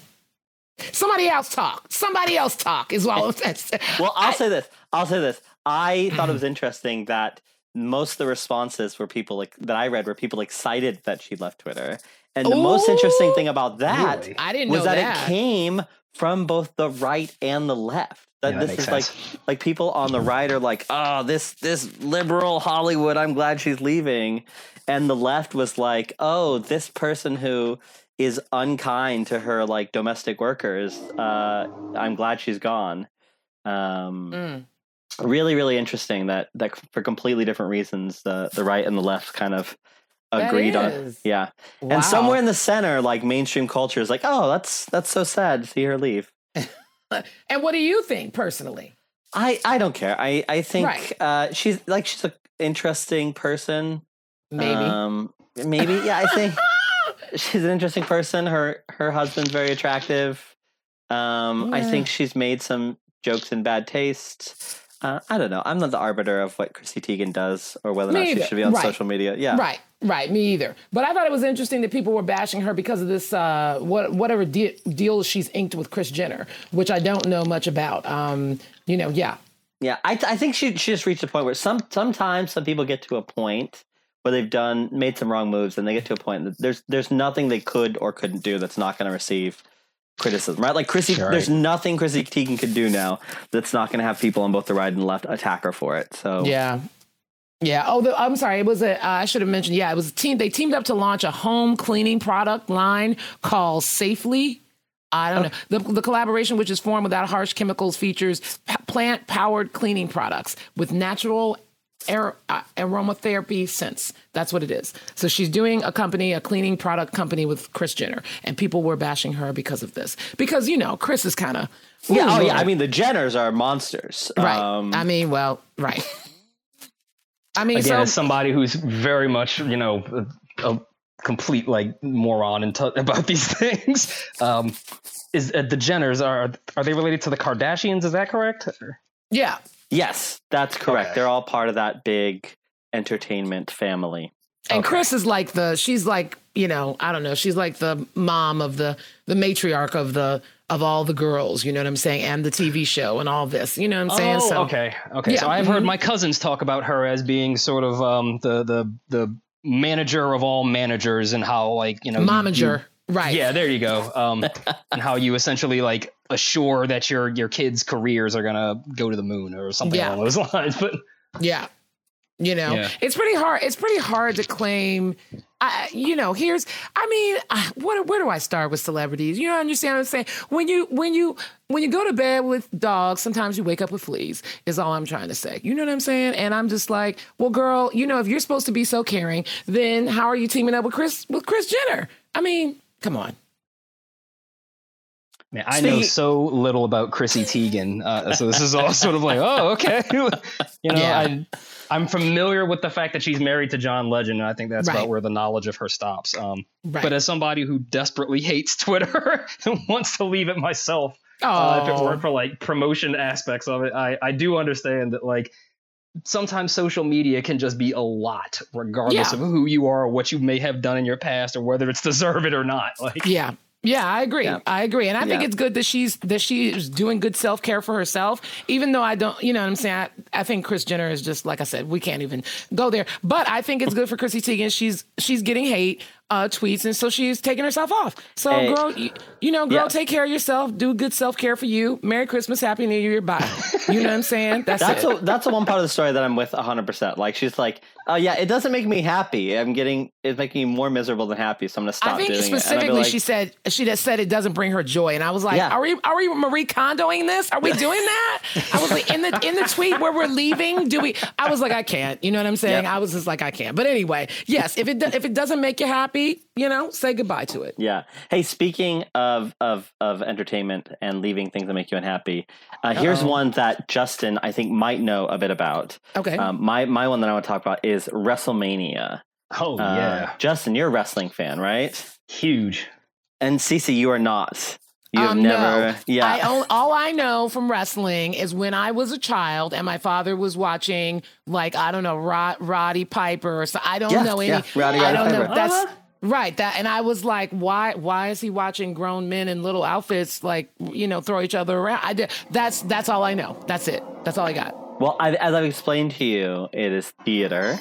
somebody else talk. Somebody else talk is all that's. Well, I'll say this. I'll say this. I thought it was interesting that most of the responses were people like that I read were people excited that she left Twitter. And the most interesting thing about that Really? I didn't was know that, that. it came from both the right and the left. That Yeah, this makes is like like people on the right are like, oh, this this liberal Hollywood, I'm glad she's leaving. And the left was like, oh, this person who is unkind to her like domestic workers, uh, I'm glad she's gone. Um, Mm. really really interesting that that for completely different reasons the the right and the left kind of agreed on yeah Wow. and somewhere in the center like mainstream culture is like oh that's that's so sad to see her leave And what do you think personally? i i don't care i i think Right. uh she's like she's an interesting person Maybe. um maybe yeah i think she's an interesting person her her husband's very attractive um i think she's made some jokes in bad taste uh, I don't know. I'm not the arbiter of what Chrissy Teigen does or whether or Me not she should be on Right. social media. Yeah. Right, right. Me either. But I thought it was interesting that people were bashing her because of this, uh, what, whatever de- deal she's inked with Kris Jenner, which I don't know much about. Um, you know, yeah. Yeah, I, I think she she just reached a point where some sometimes some people get to a point where they've done made some wrong moves and they get to a point that there's there's nothing they could or couldn't do that's not going to receive criticism, right? Like Chrissy, Right. there's nothing Chrissy Teigen could do now that's not going to have people on both the right and left attack her for it. So Yeah. Yeah. Oh, the, I'm sorry. It was a. Uh, I should have mentioned. Yeah, it was a team. They teamed up to launch a home cleaning product line called Safely. I don't know. The, the collaboration, which is formed without harsh chemicals, features p- plant powered cleaning products with natural ar- uh, aromatherapy scents. That's what it is. So she's doing a company, a cleaning product company with Kris Jenner, and people were bashing her because of this. Because you know, Kris is kind of yeah, oh yeah. I mean, the Jenners are monsters. right. Um, I mean, well, right. I mean, Again, so as somebody who's very much, you know, a, a complete like moron and t- about these things, um, is uh, the Jenners are are they related to the Kardashians? Is that correct? yeah, yes, that's correct. Okay. They're all part of that big entertainment family. And Okay. Kris is like the she's like, you know, I don't know, she's like the mom of the the matriarch of the of all the girls, you know what I'm saying, and the TV show and all this. You know what I'm saying? Oh, so okay, okay. Yeah, So I've heard mhm. my cousins talk about her as being sort of um, the the the manager of all managers and how like you know you- momager. Right. Yeah, there you go. Um, and how you essentially like assure that your your kids' careers are gonna go to the moon or something Yeah. along those lines. But Yeah. You know, Yeah. it's pretty hard. It's pretty hard to claim. I, you know, here's. I mean, uh, what, where do I start with celebrities? You know, understand what I'm saying? When you when you when you go to bed with dogs, sometimes you wake up with fleas. Is all I'm trying to say. You know what I'm saying? And I'm just like, well, girl, you know, if you're supposed to be so caring, then how are you teaming up with Kris with Kris Jenner? I mean, come on. man, I know so little about Chrissy Teigen, uh, so this is all sort of like, oh, okay. you know, Yeah. I I'm familiar with the fact that she's married to John Legend, and I think that's Right. about where the knowledge of her stops. Um, Right. But as somebody who desperately hates Twitter and wants to leave it myself, uh, if it weren't for like promotion aspects of it, I, I do understand that like sometimes social media can just be a lot, regardless Yeah. of who you are or what you may have done in your past or whether it's deserved it or not. Like Yeah. Yeah, I agree. Yeah. I agree. And I think it's good that she's that she is doing good self-care for herself, even though I don't, you know what I'm saying? I, I think Kris Jenner is just like I said, we can't even go there. But I think it's good for Chrissy Teigen. She's she's getting hate. uh, tweets, and so she's taking herself off. So, Hey. girl, you, you know, girl, Yeah. take care of yourself. Do good self care for you. Merry Christmas, Happy New Year. Bye. You know what I'm saying? That's, That's it. a, that's the one part of the story that I'm with 100%. Like she's like, "Oh yeah, it doesn't make me happy. I'm getting it's making me more miserable than happy, so I'm going to stop I think doing it." I'd specifically, like, she said she just said it doesn't bring her joy, and I was like, Yeah. "Are we are we Marie Kondoing this? Are we doing that?" I was like, in the in the tweet where we're leaving, do we? I was like, I can't. You know what I'm saying? Yep. I was just like, I can't. But anyway, yes, if it if it doesn't make you happy, you know, say goodbye to it. Yeah. Hey, speaking of of of entertainment and leaving things that make you unhappy, uh, here's one that Justin I think might know a bit about. Okay. Um, my my one that I want to talk about is WrestleMania. Oh Uh, yeah, Justin, you're a wrestling fan, right? huge. And Cece, you are not. You have Um, never. no. Yeah. I own, all I know from wrestling is when I was a child and my father was watching, like I don't know, Rod, Roddy Piper or so. I don't Yeah, know any. yeah, Roddy- I don't know. Piper. That's Uh-huh. Right. That and I was like, why? Why is he watching grown men in little outfits like you know throw each other around? I did. That's that's all I know. That's it. That's all I got. well, I, as I've explained to you, it is theater.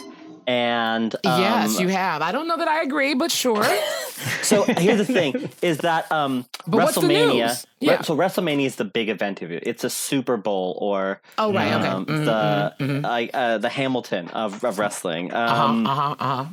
And um, yes, you have. I don't know that I agree, but sure. So here's the thing: is that um, the WrestleMania? Yeah. so WrestleMania is the big event of it. It's a Super Bowl or Oh right. Okay. um, Mhm, the mhm, mhm. like, uh, the Hamilton of, of wrestling. Uh-huh, Um, uh-huh, uh-huh.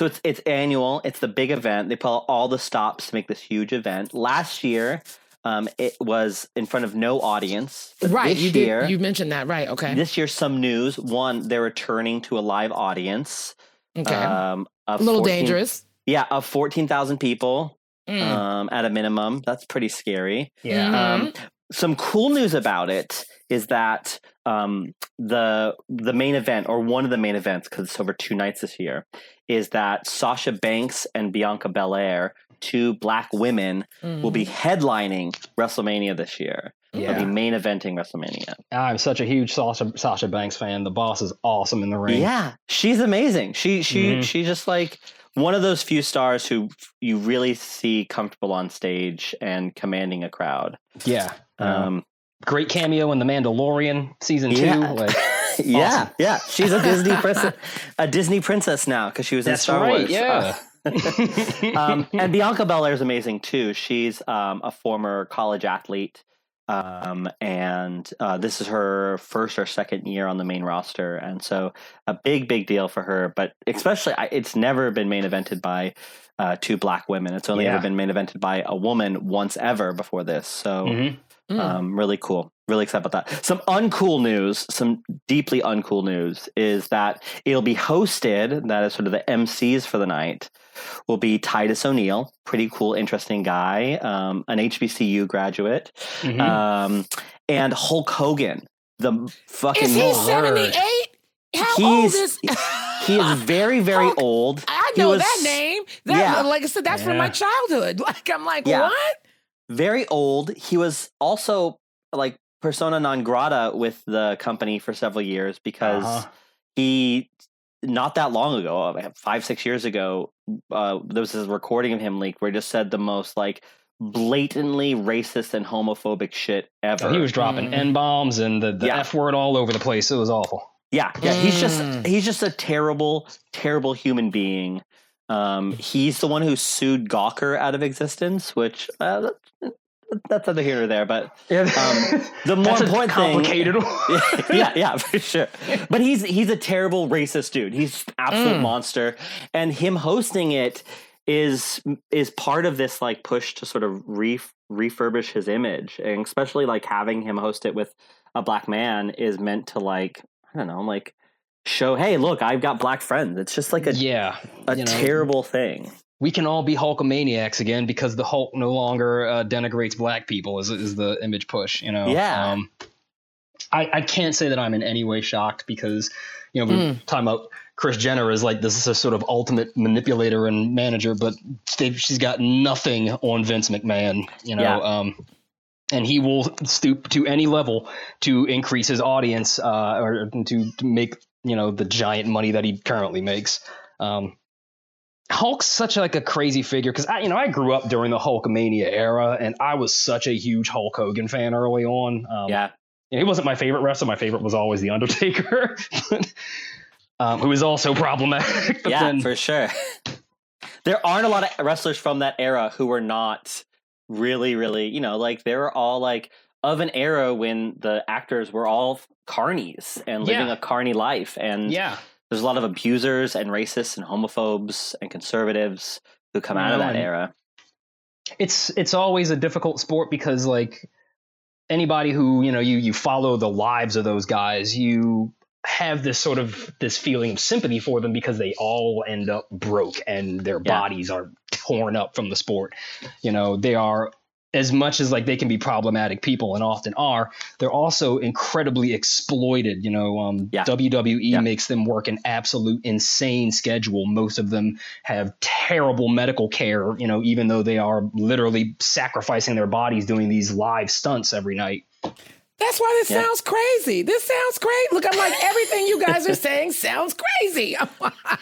So it's it's annual. It's the big event. They pull out all the stops to make this huge event. Last year, um, it was in front of no audience. But Right. This You year, did. You mentioned that. Right. Okay. this year, some news. One, they're returning to a live audience. okay. Um, a little 14 dangerous. Yeah, of fourteen thousand people Mm. um, at a minimum. That's pretty scary. Yeah. Mhm. Um, some cool news about it is that um, the the main event or one of the main events because it's over two nights this year is that Sasha Banks and Bianca Belair, two black women, will be Mm-hmm. headlining WrestleMania this year. They'll Yeah. be main eventing WrestleMania. I'm such a huge Sasha Sasha Banks fan. The boss is awesome in the ring. Yeah, she's amazing. She she Mhm. she's just like one of those few stars who you really see comfortable on stage and commanding a crowd. Yeah. Um, great cameo in The Mandalorian season two. Yeah. Like, yeah, Awesome. yeah. She's a Disney princess, a Disney princess now because she was in Star right. Wars. Yeah. um, and Bianca Belair is amazing too. She's um, a former college athlete, um, and uh, this is her first or second year on the main roster, and so a big, big deal for her. But especially, I- it's never been main evented by uh, two black women. It's only Yeah. ever been main evented by a woman once ever before this. So. Mhm. Mm. Um, really cool. Really excited about that. Some uncool news, some deeply uncool news is that it'll be hosted, that is sort of the MCs for the night, will be Titus O'Neil, pretty cool, interesting guy, um, an HBCU graduate, Mhm. um, and Hulk Hogan, the fucking. Is he 78? How He's- old is he is very, very Hulk- old. I know was that name. That, Yeah. Like I said, that's from my childhood. Like I'm like, Yeah. what? Very old. He was also like persona non grata with the company for several years because Uh-huh. he not that long ago, uh, five six years ago, uh, there was this recording of him leaked where he just said the most like blatantly racist and homophobic shit ever. he was dropping Mm. n bombs and the, the Yeah. f word all over the place. It was awful. yeah, yeah. He's just Mm. he's just a terrible, terrible human being. Um, he's the one who sued Gawker out of existence, which uh, that's, neither here nor there. But Um, the more important thing- complicated. yeah, yeah, for sure. But he's he's a terrible racist dude. He's an absolute Mm. monster, and him hosting it is is part of this like push to sort of re- refurbish his image, and especially like having him host it with a black man is meant to like I don't know, like show, hey, look, I've got black friends. It's just like a yeah. a you know. terrible thing. we can all be Hulkamaniacs again because the Hulk no longer uh, denigrates black people. Is is the image push? You know. Yeah. Um, I I can't say that I'm in any way shocked because you know we're talking about Kris Jenner is like this is a sort of ultimate manipulator and manager, but she's got nothing on Vince McMahon. You know. Yeah. Um, and he will stoop to any level to increase his audience uh, or to, to make you know the giant money that he currently makes. Um, Hulk's such like a crazy figure because I, you know, I grew up during the Hulkamania era, and I was such a huge Hulk Hogan fan early on. Um, Yeah, you know, he wasn't my favorite wrestler. My favorite was always the Undertaker, um, who is also problematic. Yeah, then, for sure. there aren't a lot of wrestlers from that era who were not really, really, you know, like they were all like of an era when the actors were all carnies and living Yeah. a carny life. And Yeah. there's a lot of abusers and racists and homophobes and conservatives who come out of that era. it's it's always a difficult sport because like anybody who you know you you follow the lives of those guys you have this sort of this feeling of sympathy for them because they all end up broke and their Yeah. bodies are torn up from the sport you know they are as much as like they can be problematic people and often are they're also incredibly exploited you know um, Yeah. wwe Yeah. makes them work an absolute insane schedule most of them have terrible medical care you know even though they are literally sacrificing their bodies doing these live stunts every night That's why this Yeah. sounds crazy. This sounds great. Look, I'm like everything you guys are saying sounds crazy. I'm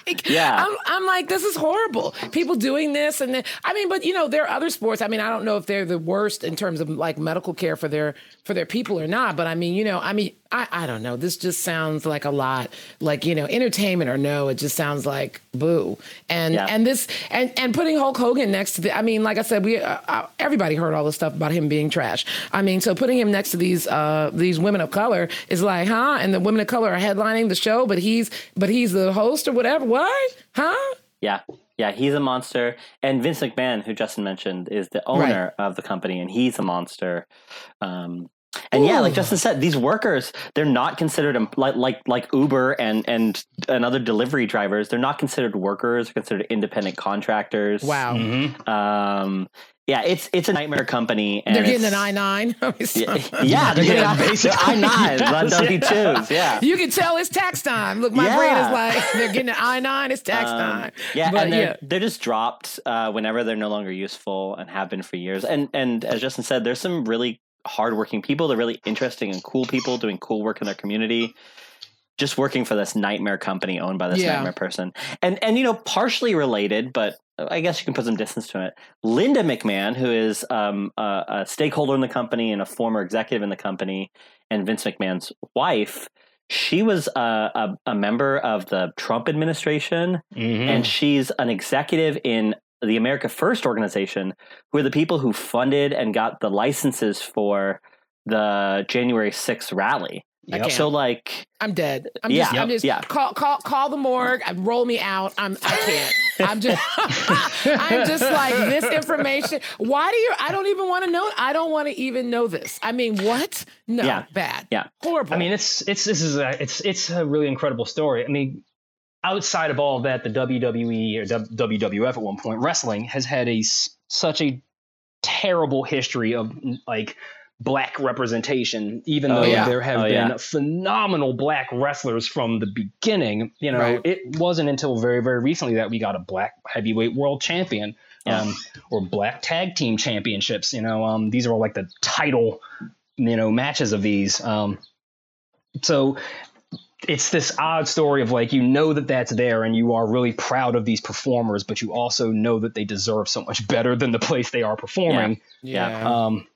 like, Yeah. I'm, I'm like, this is horrible. People doing this and then, I mean, but you know, there are other sports. I mean, I don't know if they're the worst in terms of like medical care for their for their people or not. But I mean, you know, I mean, I, I don't know. This just sounds like a lot. Like you know, entertainment or no, it just sounds like boo. And Yeah. and this and and putting Hulk Hogan next to the. I mean, like I said, we uh, uh, everybody heard all the stuff about him being trash. I mean, so putting him next to these uh these women of color is like, huh? And the women of color are headlining the show, but he's but he's the host or whatever. What? Huh? Yeah. Yeah, he's a monster. And Vince McMahon, who Justin mentioned, is the owner of the company, and he's a monster. Um, and yeah, like Justin said, these workers, they're not considered em- like like like Uber and and and other delivery drivers. They're not considered workers. They're considered independent contractors. Wow. Um, yeah, it's it's a nightmare company. And They're getting it's- an I nine. Yeah, yeah, they're getting Yeah, I basically, nines on yes, W twos. Yeah. You can tell it's tax time. Look, my brain is like they're getting an I nine. It's tax Um, time. Yeah, But and they're yeah. they're just dropped uh, whenever they're no longer useful and have been for years. And and as Justin said, there's some really hardworking people. They're really interesting and cool people doing cool work in their community. Just working for this nightmare company owned by this Yeah. nightmare person, and and you know partially related, but I guess you can put some distance to it. Linda McMahon, who is um, a, a stakeholder in the company and a former executive in the company, and Vince McMahon's wife, she was a, a, a member of the Trump administration Mhm. and she's an executive in the America First organization, who are the people who funded and got the licenses for the January 6th rally. Yep. So, like, I'm dead. I'm Yeah. just, I'm just Yeah. call call call the morgue. and Roll me out. I'm I can't. I'm just I'm just like this information. Why do you? I don't even want to know. I don't want to even know this. I mean, what? No, Yeah. bad. Yeah. horrible. I mean, it's it's this is a it's it's a really incredible story. I mean, outside of all of that, the WWE or WWF at one point, wrestling has had a such a terrible history of like black representation. Even Oh, though yeah. there have Oh, been yeah. phenomenal black wrestlers from the beginning, you know, Right. it wasn't until very very recently that we got a black heavyweight world champion. Um, or black tag team championships. You know, um, these are all like the title, you know, matches of these. Um, so it's this odd story of like you know that that's there and you are really proud of these performers but you also know that they deserve so much better than the place they are performing yeah. um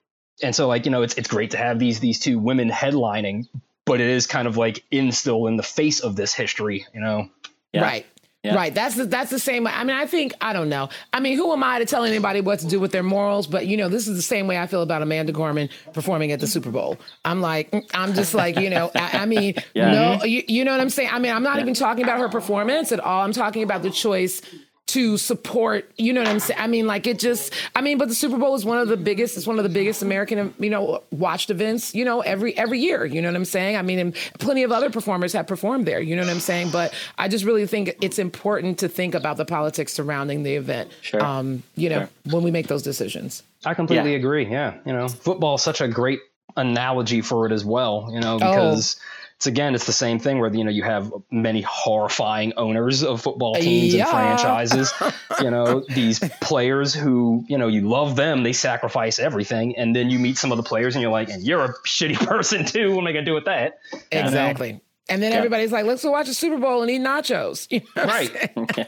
and so like you know it's it's great to have these these two women headlining but it is kind of like in still in the face of this history you know Yeah. Right. Yeah. Right. That's the, that's the same. I mean, I think I don't know. I mean, who am I to tell anybody what to do with their morals? But you know, this is the same way I feel about Amanda Gorman performing at the Super Bowl. I'm like, mm, I'm just like, you know, I, I mean, Yeah. no, you, you know what I'm saying? I mean, I'm not even talking about her performance at all. I'm talking about the choice to support. You know what I'm saying? I mean, like it just. I mean, but the Super Bowl is one of the biggest. It's one of the biggest American, you know, watched events. You know, every every year. You know what I'm saying? I mean, and plenty of other performers have performed there. You know what I'm saying? But I just really think it's important to think about the politics surrounding the event. Sure. Um, you know, Sure. when we make those decisions. i completely Yeah. agree yeah you know football is such a great analogy for it as well you Oh. know because it's again it's the same thing where you know you have many horrifying owners of football teams Yeah. and franchises you know these players who you know you love them they sacrifice everything and then you meet some of the players and you're like and you're a shitty person too what am i gonna do with that Exactly. And then Yeah. everybody's like, let's go watch a Super Bowl and eat nachos. You know right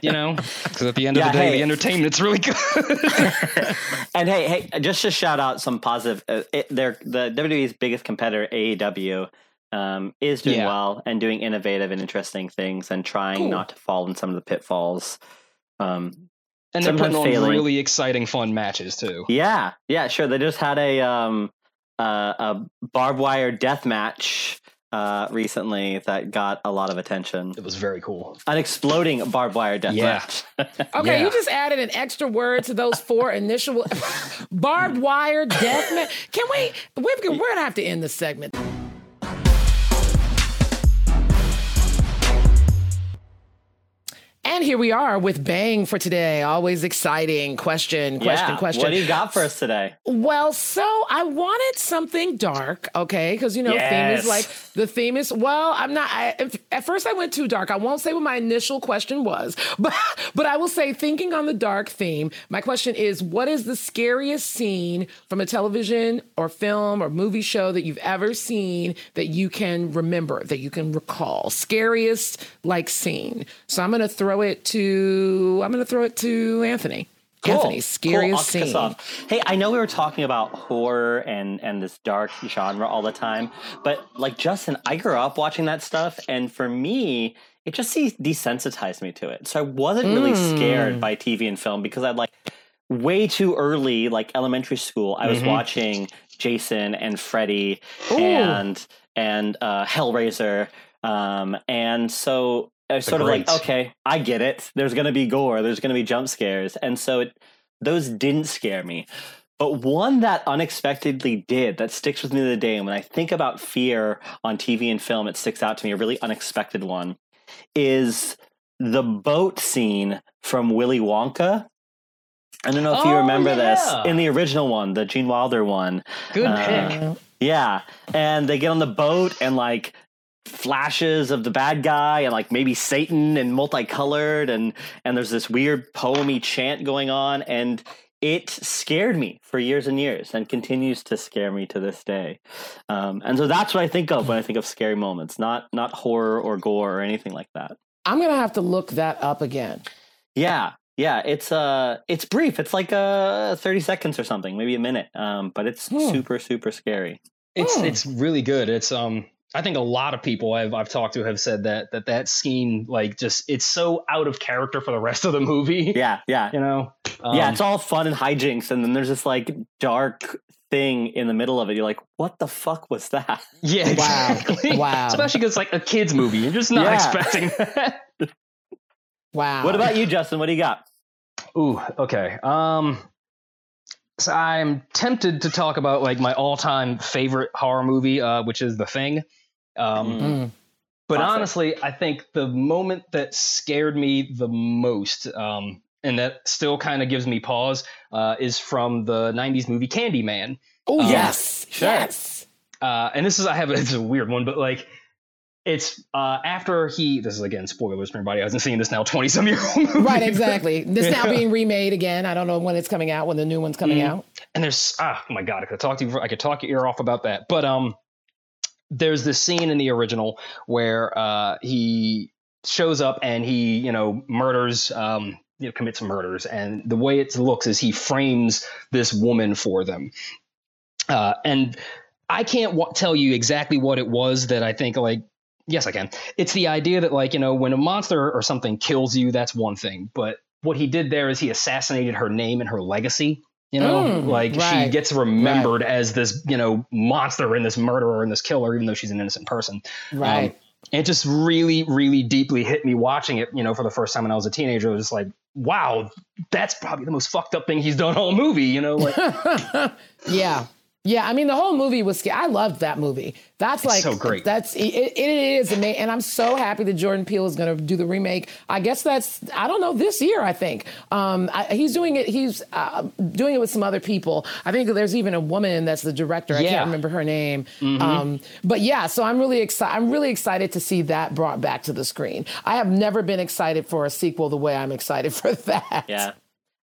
you know because at the end Yeah, of the day hey. the entertainment's really good and hey, hey, just to shout out some positive, uh, it, they're the WWE's biggest competitor, AEW, um, is doing Yeah. well and doing innovative and interesting things and trying Cool. not to fall in some of the pitfalls. Um, And they're Sometimes putting on failing. really exciting, fun matches too. Yeah, yeah, sure. They just had a um uh, a barbed wire death match uh recently that got a lot of attention. It was very cool. An exploding barbed wire death Yeah. match. Okay, Yeah. you just added an extra word to those four initial barbed wire death. match. Can we? We're, we're gonna have to end the segment. And here we are with Bang for today. Always exciting question, question, yeah. question. What do you got for us today? Well, so I wanted something dark, okay? Because you know, theme is like the theme is. Well, I'm not. I, if- at first, I went too dark. I won't say what my initial question was, but but I will say, thinking on the dark theme, my question is: What is the scariest scene from a television or film or movie show that you've ever seen that you can remember, that you can recall? Scariest like scene. So I'm gonna throw it to. I'm gonna throw it to Anthony. Anthony, scariest Cool. I'll kick us scene. off. Hey, I know we were talking about horror and and this dark genre all the time, but like Justin, I grew up watching that stuff, and for me, it just desensitized me to it. So I wasn't really Mm. scared by TV and film because I'd like way too early, like elementary school. I was Mhm. watching Jason and Freddy Ooh. and and uh, Hellraiser, um, and so I was The sort of like, okay, I get it. There's going to be gore. There's going to be jump scares, and so it those didn't scare me. But one that unexpectedly did, that sticks with me to the day. And when I think about fear on TV and film, it sticks out to me. A really unexpected one is the boat scene from Willy Wonka. I don't know if you Oh, remember this in the original one, the Gene Wilder one. Good Uh, pick. Yeah. And they get on the boat and like flashes of the bad guy and like maybe Satan and multicolored and and there's this weird poemy chant going on and it scared me for years and years and continues to scare me to this day. Um, and so that's what I think of when I think of scary moments, not not horror or gore or anything like that. I'm gonna have to look that up again. Yeah. Yeah, it's uh it's brief. It's like uh 30 seconds or something, maybe a minute. Um but it's Hmm. super super scary. It's Hmm. it's really good. It's um I think a lot of people I've I've talked to have said that that that scene like just it's so out of character for the rest of the movie. Yeah, yeah. You know. yeah, Um, it's all fun and hijinks, and then there's this like dark thing in the middle of it. You're like, what the fuck was that? Yeah, Wow. exactly. Wow. Especially because it's like a kids movie. You're just not Yeah. expecting that. Wow. What about you, Justin? What do you got? Ooh, okay. Um so I'm tempted to talk about like my all-time favorite horror movie, uh, which is The Thing. Um, Mm. But Classic. honestly, I think the moment that scared me the most, um, and that still kind of gives me pause, uh, is from the '90s movie Candyman. Oh Um, yes, yes. Uh, and this is I have it's a weird one, but like it's uh, after he. This is again spoilers for everybody who hasn't seen this now twenty some year old movie. Right, exactly. This now being remade again. I don't know when it's coming out. When the new one's coming Mm. out. and there's ah oh my god, I could talk to you. I could talk your ear off about that, but um, there's this scene in the original where uh he shows up and he you know murders um you know commits murders. And the way it looks is he frames this woman for them. Uh and i can't w- tell you exactly what it was that i think like yes i can. It's the idea that like you know when a monster or something kills you that's one thing. But what he did there is he assassinated her name and her legacy you know Mm, like she gets remembered as this you know monster and this murderer and this killer even though she's an innocent person Right. um, it just really, really deeply hit me watching it, you know, for the first time when I was a teenager. It was just like, wow, that's probably the most fucked up thing he's done all movie, you know? Like, yeah. Yeah, I mean the whole movie was. sca- I loved that movie. That's like so great. That's it. It, it is amazing, and I'm so happy that Jordan Peele is going to do the remake. I guess that's I don't know this year. I think um, I, he's doing it. He's uh, doing it with some other people. I think there's even a woman that's the director. I Yeah. can't remember her name. Um, but yeah, so I'm really excited. I'm really excited to see that brought back to the screen. I have never been excited for a sequel the way I'm excited for that. Yeah.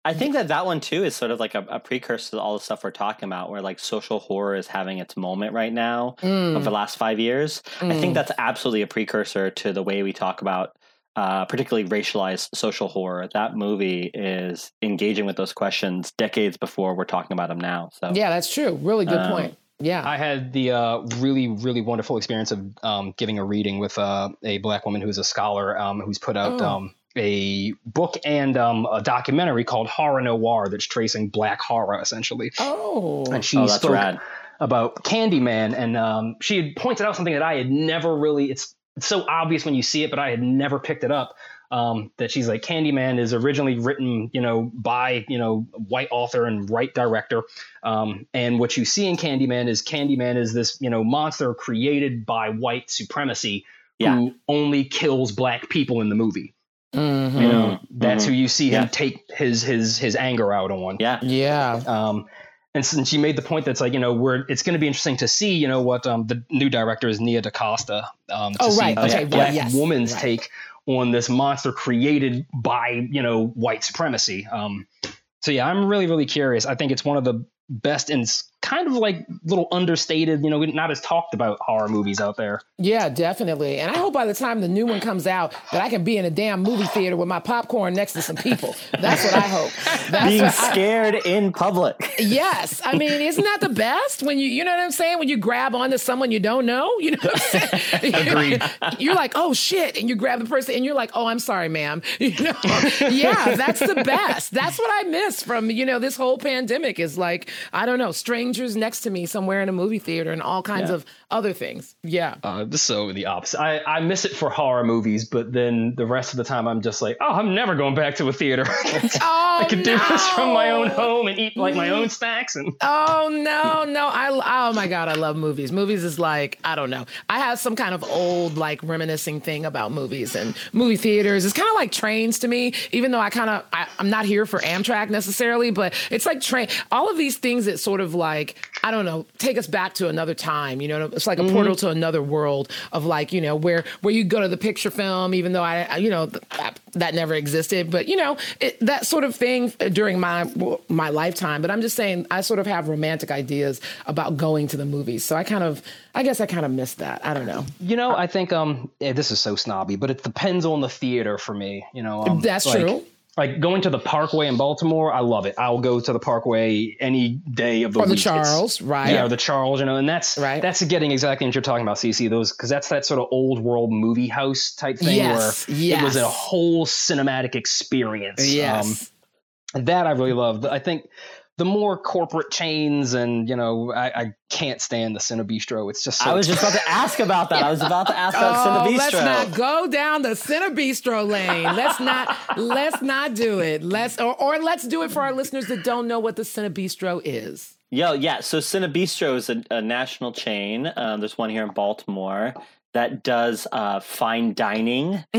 I think that that one too is sort of like a, a precursor to all the stuff we're talking about, where like social horror is having its moment right now Mm. over the last five years. I think that's absolutely a precursor to the way we talk about, uh, particularly racialized social horror. That movie is engaging with those questions decades before we're talking about them now. So Yeah, that's true. Really good Um, point. Yeah. I had the uh, really, really wonderful experience of um, giving a reading with uh, a black woman who's a scholar um, who's put out Oh. A book and um, a documentary called Horror Noir that's tracing black horror essentially. Oh, and she Oh, that's spoke rad. about Candyman, and um, she had pointed out something that I had never really. It's, it's so obvious when you see it, but I had never picked it up. Um, that she's like Candyman is originally written, you know, by you know white author and white director, um, and what you see in Candyman is Candyman is this you know monster created by white supremacy Yeah. who only kills black people in the movie. Mhm. You know, that's mhm. who you see him Yeah. take his his his anger out on. Yeah. yeah. Um, and since she made the point that's like, you know, we're it's going to be interesting to see, you know, what um, the new director is Nia DaCosta. Um, to Oh, see right. this Okay, black right, yes, woman's right. take on this monster created by, you know, white supremacy. Um, so yeah, I'm really, really curious. I think it's one of the best and s- kind of like little understated, you know, not as talked about horror movies out there. Yeah, definitely. And I hope by the time the new one comes out that I can be in a damn movie theater with my popcorn next to some people. That's what I hope. That's Being what I- scared in public. Yes, I mean, isn't that the best when you, you know what I'm saying? When you grab onto someone you don't know, you know what I'm saying? Agreed. You're like, oh shit, and you grab the person, and you're like, oh, I'm sorry, ma'am. You know, yeah, that's the best. That's what I miss from you know this whole pandemic is like, I don't know, strangers next to me somewhere in a movie theater and all kinds Yeah. of other things. Yeah. Uh, so the opposite. I, I miss it for horror movies, but then the rest of the time I'm just like, oh, I'm never going back to a theater. Oh, I can do this from my own home and eat like my own snacks and Oh no, no! I oh my god, I love movies. Movies is like I don't know. I have some kind of old like reminiscing thing about movies and movie theaters. It's kind of like trains to me, even though I kind of I'm not here for Amtrak necessarily, but it's like train. All of these things that sort of like I don't know take us back to another time. You know, it's like a portal to another world of like you know where where you go to the picture film, even though I, I you know that, that never existed, but you know it, that sort of thing during my my lifetime. But I'm just saying I sort of have romantic ideas about going to the movies, so I kind of I guess I kind of miss that. I don't know. you know I think um yeah, this is so snobby, but it depends on the theater for me. You know um, That's like- true. Like going to the Parkway in Baltimore, I love it. I'll go to the Parkway any day of the Or the week. It's- Charles, right? Yeah, or the Charles, you know, and that's Right. that's getting exactly what you're talking about, CC. Those because that's that sort of old world movie house type thing Yes, where it was a whole cinematic experience. Yes. Um, that I really loved. I think the more corporate chains and you know, I, I can't stand the Cinebistro. It's just so I was just about to ask about that. I was about to ask about Oh, Cinebistro. let's not go down the Cinebistro lane. Let's not. let's not do it. Let's or, or let's do it for our listeners that don't know what the Cinebistro is. Yo, yeah. So Cinebistro is a, a national chain. Um, there's one here in Baltimore that does uh, fine dining.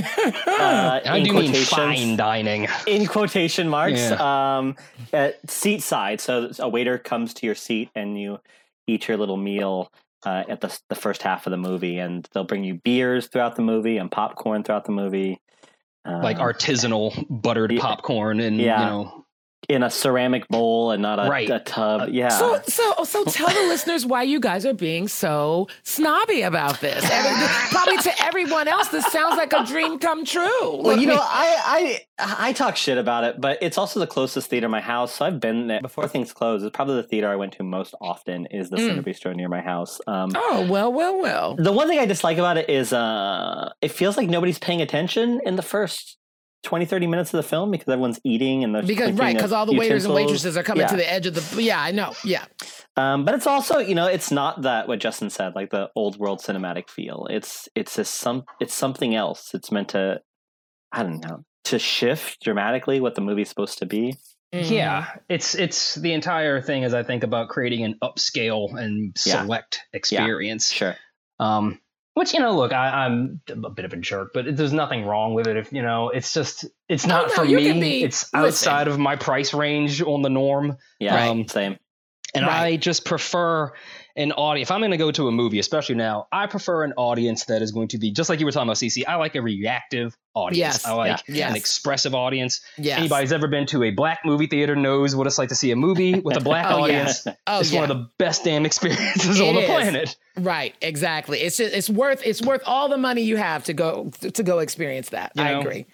Uh, How in do you mean fine dining? In quotation marks, Yeah. um, at seat side. So a waiter comes to your seat and you eat your little meal uh, at the the first half of the movie, and they'll bring you beers throughout the movie and popcorn throughout the movie. Like Um, artisanal buttered yeah. popcorn and Yeah. you know in a ceramic bowl and not a, Right. a tub. Yeah. So, so, so, tell the listeners why you guys are being so snobby about this. Every- probably to everyone else, this sounds like a dream come true. Well, you know, I, I I talk shit about it, but it's also the closest theater to my house. So I've been there before things closed. It's probably the theater I went to most often is the Mm. Cinebistro near my house. Um, oh well, well, well. the one thing I dislike about it is uh, it feels like nobody's paying attention in the first 20, 30 minutes of the film because everyone's eating and they're Because right, because all the waiters and waitresses are coming Yeah. to the edge of the. Yeah, I know. Yeah, Um, but it's also, you know, it's not that what Justin said, like the old world cinematic feel. It's it's a some it's something else. It's meant to, I don't know, to shift dramatically what the movie's supposed to be. Mm-hmm. Yeah, it's it's the entire thing as I think about creating an upscale and Yeah. select experience. Sure. Um, which you know, look, I, I'm a bit of a jerk, but there's nothing wrong with it. If you know, it's just it's not Oh, no, for me. be- it's listen. outside of my price range on the norm, Yeah. Right. Same. and Right. I just prefer an audience. If I'm going to go to a movie, especially now, I prefer an audience that is going to be just like you were talking about, CC. I like a reactive audience. Yes, I like yeah, yes. an expressive audience. Yes. Anybody's ever been to a black movie theater knows what it's like to see a movie with a black Oh, yeah. audience. Oh, it's yeah. one of the best damn experiences It on the is. planet. Right, exactly. It's just it's worth it's worth all the money you have to go to go experience that. You I know, agree.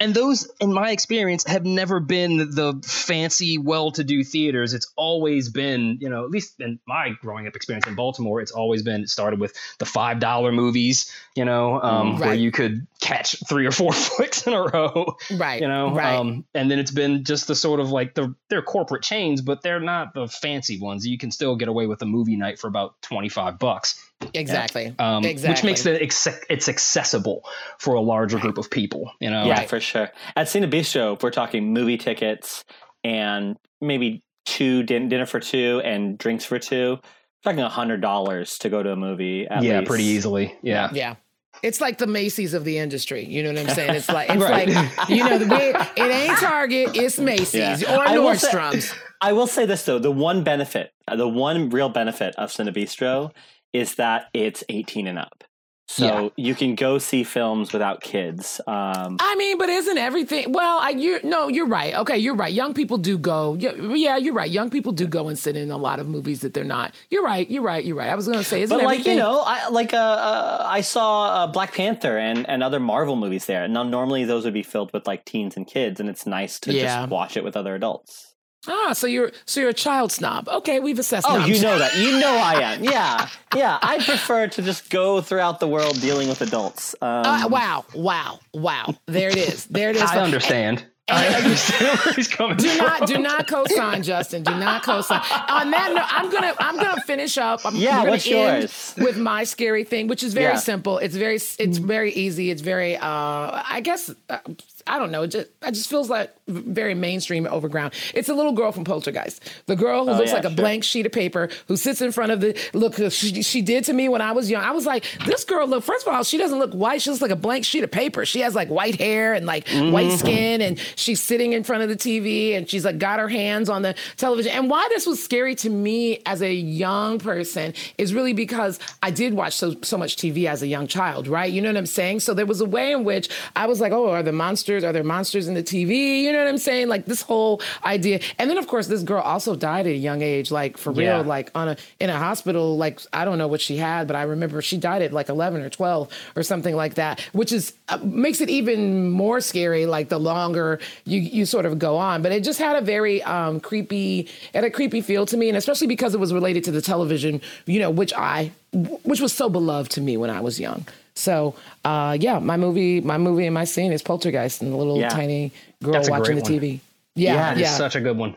And those in my experience have never been the fancy well-to-do theaters it's always been you know at least in my growing up experience in baltimore it's always been it started with the five dollar movies you know um, Right. where you could catch three or four flicks in a row Right. you know Right. um, and then it's been just the sort of like the they're corporate chains but they're not the fancy ones you can still get away with a movie night for about 25 bucks exactly. um, exactly. which makes it acce- it's accessible for a larger group of people you know yeah, Right. for sure. At Cine Bistro, if we're talking movie tickets and maybe two din- dinner for two and drinks for two. We're talking a hundred dollars to go to a movie. At yeah least. pretty easily yeah Yeah. It's like the Macy's of the industry. You know what I'm saying? It's like it's Right. like you know, the way, it ain't Target, it's Macy's Yeah. or I will say- Nordstrom's. I will say this though: the one benefit, uh, the one real benefit of Cine Bistro is that it's 18 and up, so Yeah. you can go see films without kids. Um, I mean, but isn't everything? Well, I you no, you're right. Okay, you're right. Young people do go. Yeah, yeah, you're right. Young people do go and sit in a lot of movies that they're not. You're right. You're right. You're right. I was gonna say, isn't but like everything? you know, I like uh, uh, I saw uh, Black Panther and and other Marvel movies there. Now normally those would be filled with like teens and kids, and it's nice to Yeah. just watch it with other adults. Ah, so you're so you're a child snob. Okay, we've assessed. Oh, No, you know that. You know I am. Yeah, yeah. I prefer to just go throughout the world dealing with adults. Um, Uh, wow, wow, wow. There it is. There it is. i understand i understand where he's coming Do from not do not co-sign, Justin. Do not co-sign. On that note, I'm gonna I'm gonna finish up. I'm Yeah, gonna what's end yours? With my scary thing, which is very Yeah. simple. It's very it's very easy. It's very uh I guess uh, I don't know. It just it just feels like very mainstream overground. It's a little girl from Poltergeist. The girl who Oh, looks yeah, like a sure. blank sheet of paper who sits in front of the look. She, she did to me when I was young. I was like, this girl look. First of all, she doesn't look white. She looks like a blank sheet of paper. She has like white hair and like white Mm-hmm. skin, and she's sitting in front of the TV, and she's like got her hands on the television. And why this was scary to me as a young person is really because I did watch so so much TV as a young child, right? You know what I'm saying? So there was a way in which I was like, oh, are the monsters? Are there monsters in the TV? You know what I'm saying? Like this whole idea. And then of course this girl also died at a young age, like for Yeah. real, like on a in a hospital. Like I don't know what she had, but I remember she died at like 11 or 12 or something like that, which is uh, makes it even more scary. Like the longer you you sort of go on, but it just had a very um, creepy, had a creepy feel to me, and especially because it was related to the television, you know, which I which was so beloved to me when I was young. So uh, yeah, my movie, my movie and my scene is Poltergeist and the little Yeah. tiny girl watching the great TV. Yeah, Yeah, That yeah, such a good one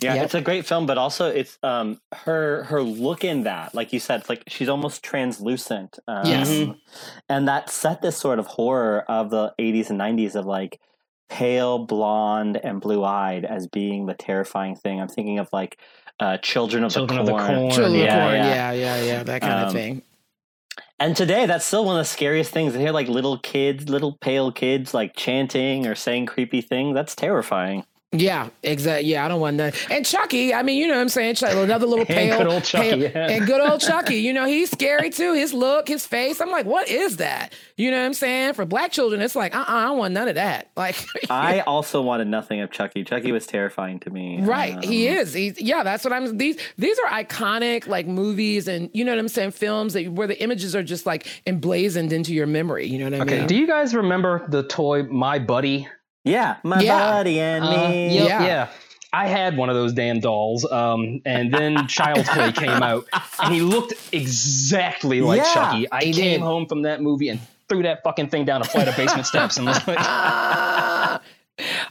Yeah, Yep. it's a great film, but also it's um her her look in that, like you said, it's like she's almost translucent. Um, Yes. and that set this sort of horror of the '80s and '90s of like pale blonde and blue eyed as being the terrifying thing. I'm thinking of like uh, Children of Children the of the Corn. Corn. Children of the Yeah, Corn, yeah. yeah, yeah, yeah, that kind of Um, thing. And today, that's still one of the scariest things. To hear like little kids, little pale kids, like chanting or saying creepy things. That's terrifying. Yeah, exactly. Yeah, I don't want that. And Chucky, I mean, you know what I'm saying? Chucky, another little And pale. good old Chucky, pale- yeah. And good old Chucky. You know, he's scary too. His look, his face. I'm like, what is that? You know what I'm saying? For black children, it's like, uh uh I don't want none of that. Like, I also wanted nothing of Chucky. Chucky was terrifying to me. Right, he Um, is. He's yeah. That's what I'm. These these are iconic like movies, and you know what I'm saying. Films that where the images are just like emblazoned into your memory. You know what I okay mean? Okay. Do you guys remember the toy my buddy Yeah, my Yeah. buddy and Uh, me. yep, Yeah. yeah. I had one of those damn dolls, um, and then Child's Play came out, and he looked exactly like Yeah, Chucky. I came did. home from that movie and threw that fucking thing down a flight of basement steps, and was like,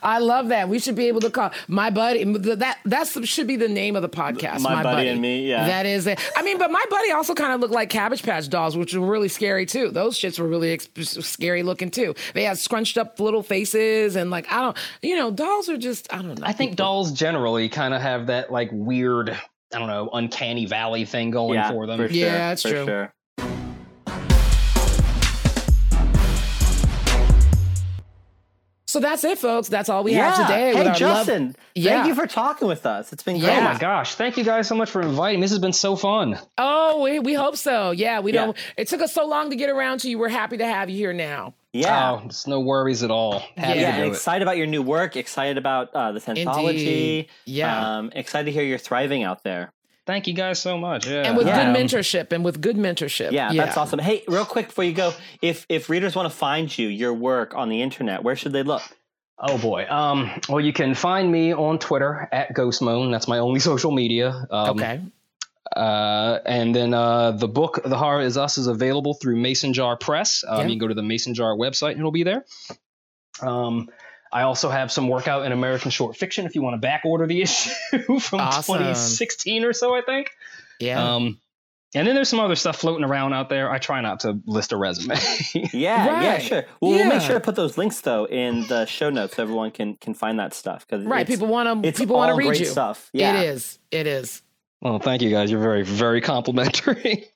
I love that. We should be able to call my buddy. That that should be the name of the podcast. My Buddy and Me, yeah. that is it. I mean, but my buddy also kind of looked like Cabbage Patch dolls, which were really scary too. Those shits were really ex- scary looking too. They had scrunched up little faces and like I don't, you know, dolls are just I don't know. I think dolls generally kind of have that like weird, I don't know, uncanny valley thing going yeah, for them. For sure, Yeah, that's for true. Sure. So that's it, folks. That's all we Yeah. have today. with Hey, our love- Justin. Yeah. Thank you for talking with us. It's been great. Yeah. Oh my gosh! Thank you guys so much for inviting me. This has been so fun. Oh, we, we hope so. Yeah, we Yeah. don't. It took us so long to get around to you. We're happy to have you here now. Yeah. Oh, it's no worries at all. Happy yeah, to and do it. excited about your new work. Excited about uh, the anthology. Indeed. Yeah. Um, excited to hear you're thriving out there. Thank you guys so much. Yeah. And with Yeah. good mentorship and with good mentorship. Yeah, that's awesome. Hey, real quick before you go, if if readers want to find you, your work on the internet, where should they look? Oh boy. Um, well, you can find me on Twitter at Ghostmoan. That's my only social media. Um, Okay. Uh, and then uh, the book, The Horror Is Us, is available through Mason Jar Press. Um, Yeah. You can go to the Mason Jar website and it'll be there. Um, I also have some workout in American short fiction if you want to back order the issue from Awesome. 2016 or so, I think. Yeah. Um, and then there's some other stuff floating around out there. I try not to list a resume. Yeah, yeah, sure. Well, we'll make sure to put those links though in the show notes so everyone can can find that stuff because right. People want to people want to read great you. stuff. Yeah, It is. It is. well, thank you guys. You're very, very complimentary.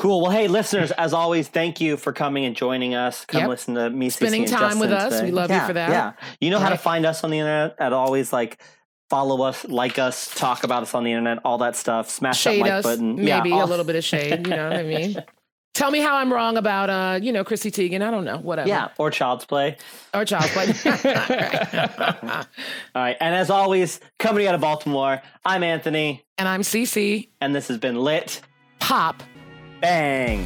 Cool. Well, hey, listeners, as always, thank you for coming and joining us. Come Yep. listen to me, Cece, Spending time with us. today. We love you for that. Yeah, you know how to find us on the internet. At always like follow us, like us, talk about us on the internet, all that stuff. Smash Shade that like us. button. Maybe yeah, a little bit of shade. You know what I mean? Tell me how I'm wrong about uh, you know, Chrissy Teigen. I don't know. Whatever. Yeah, or Child's Play. Or Child's Play. All right, and as always, coming out of Baltimore, I'm Anthony, and I'm CC and this has been Lit Pop. Bang.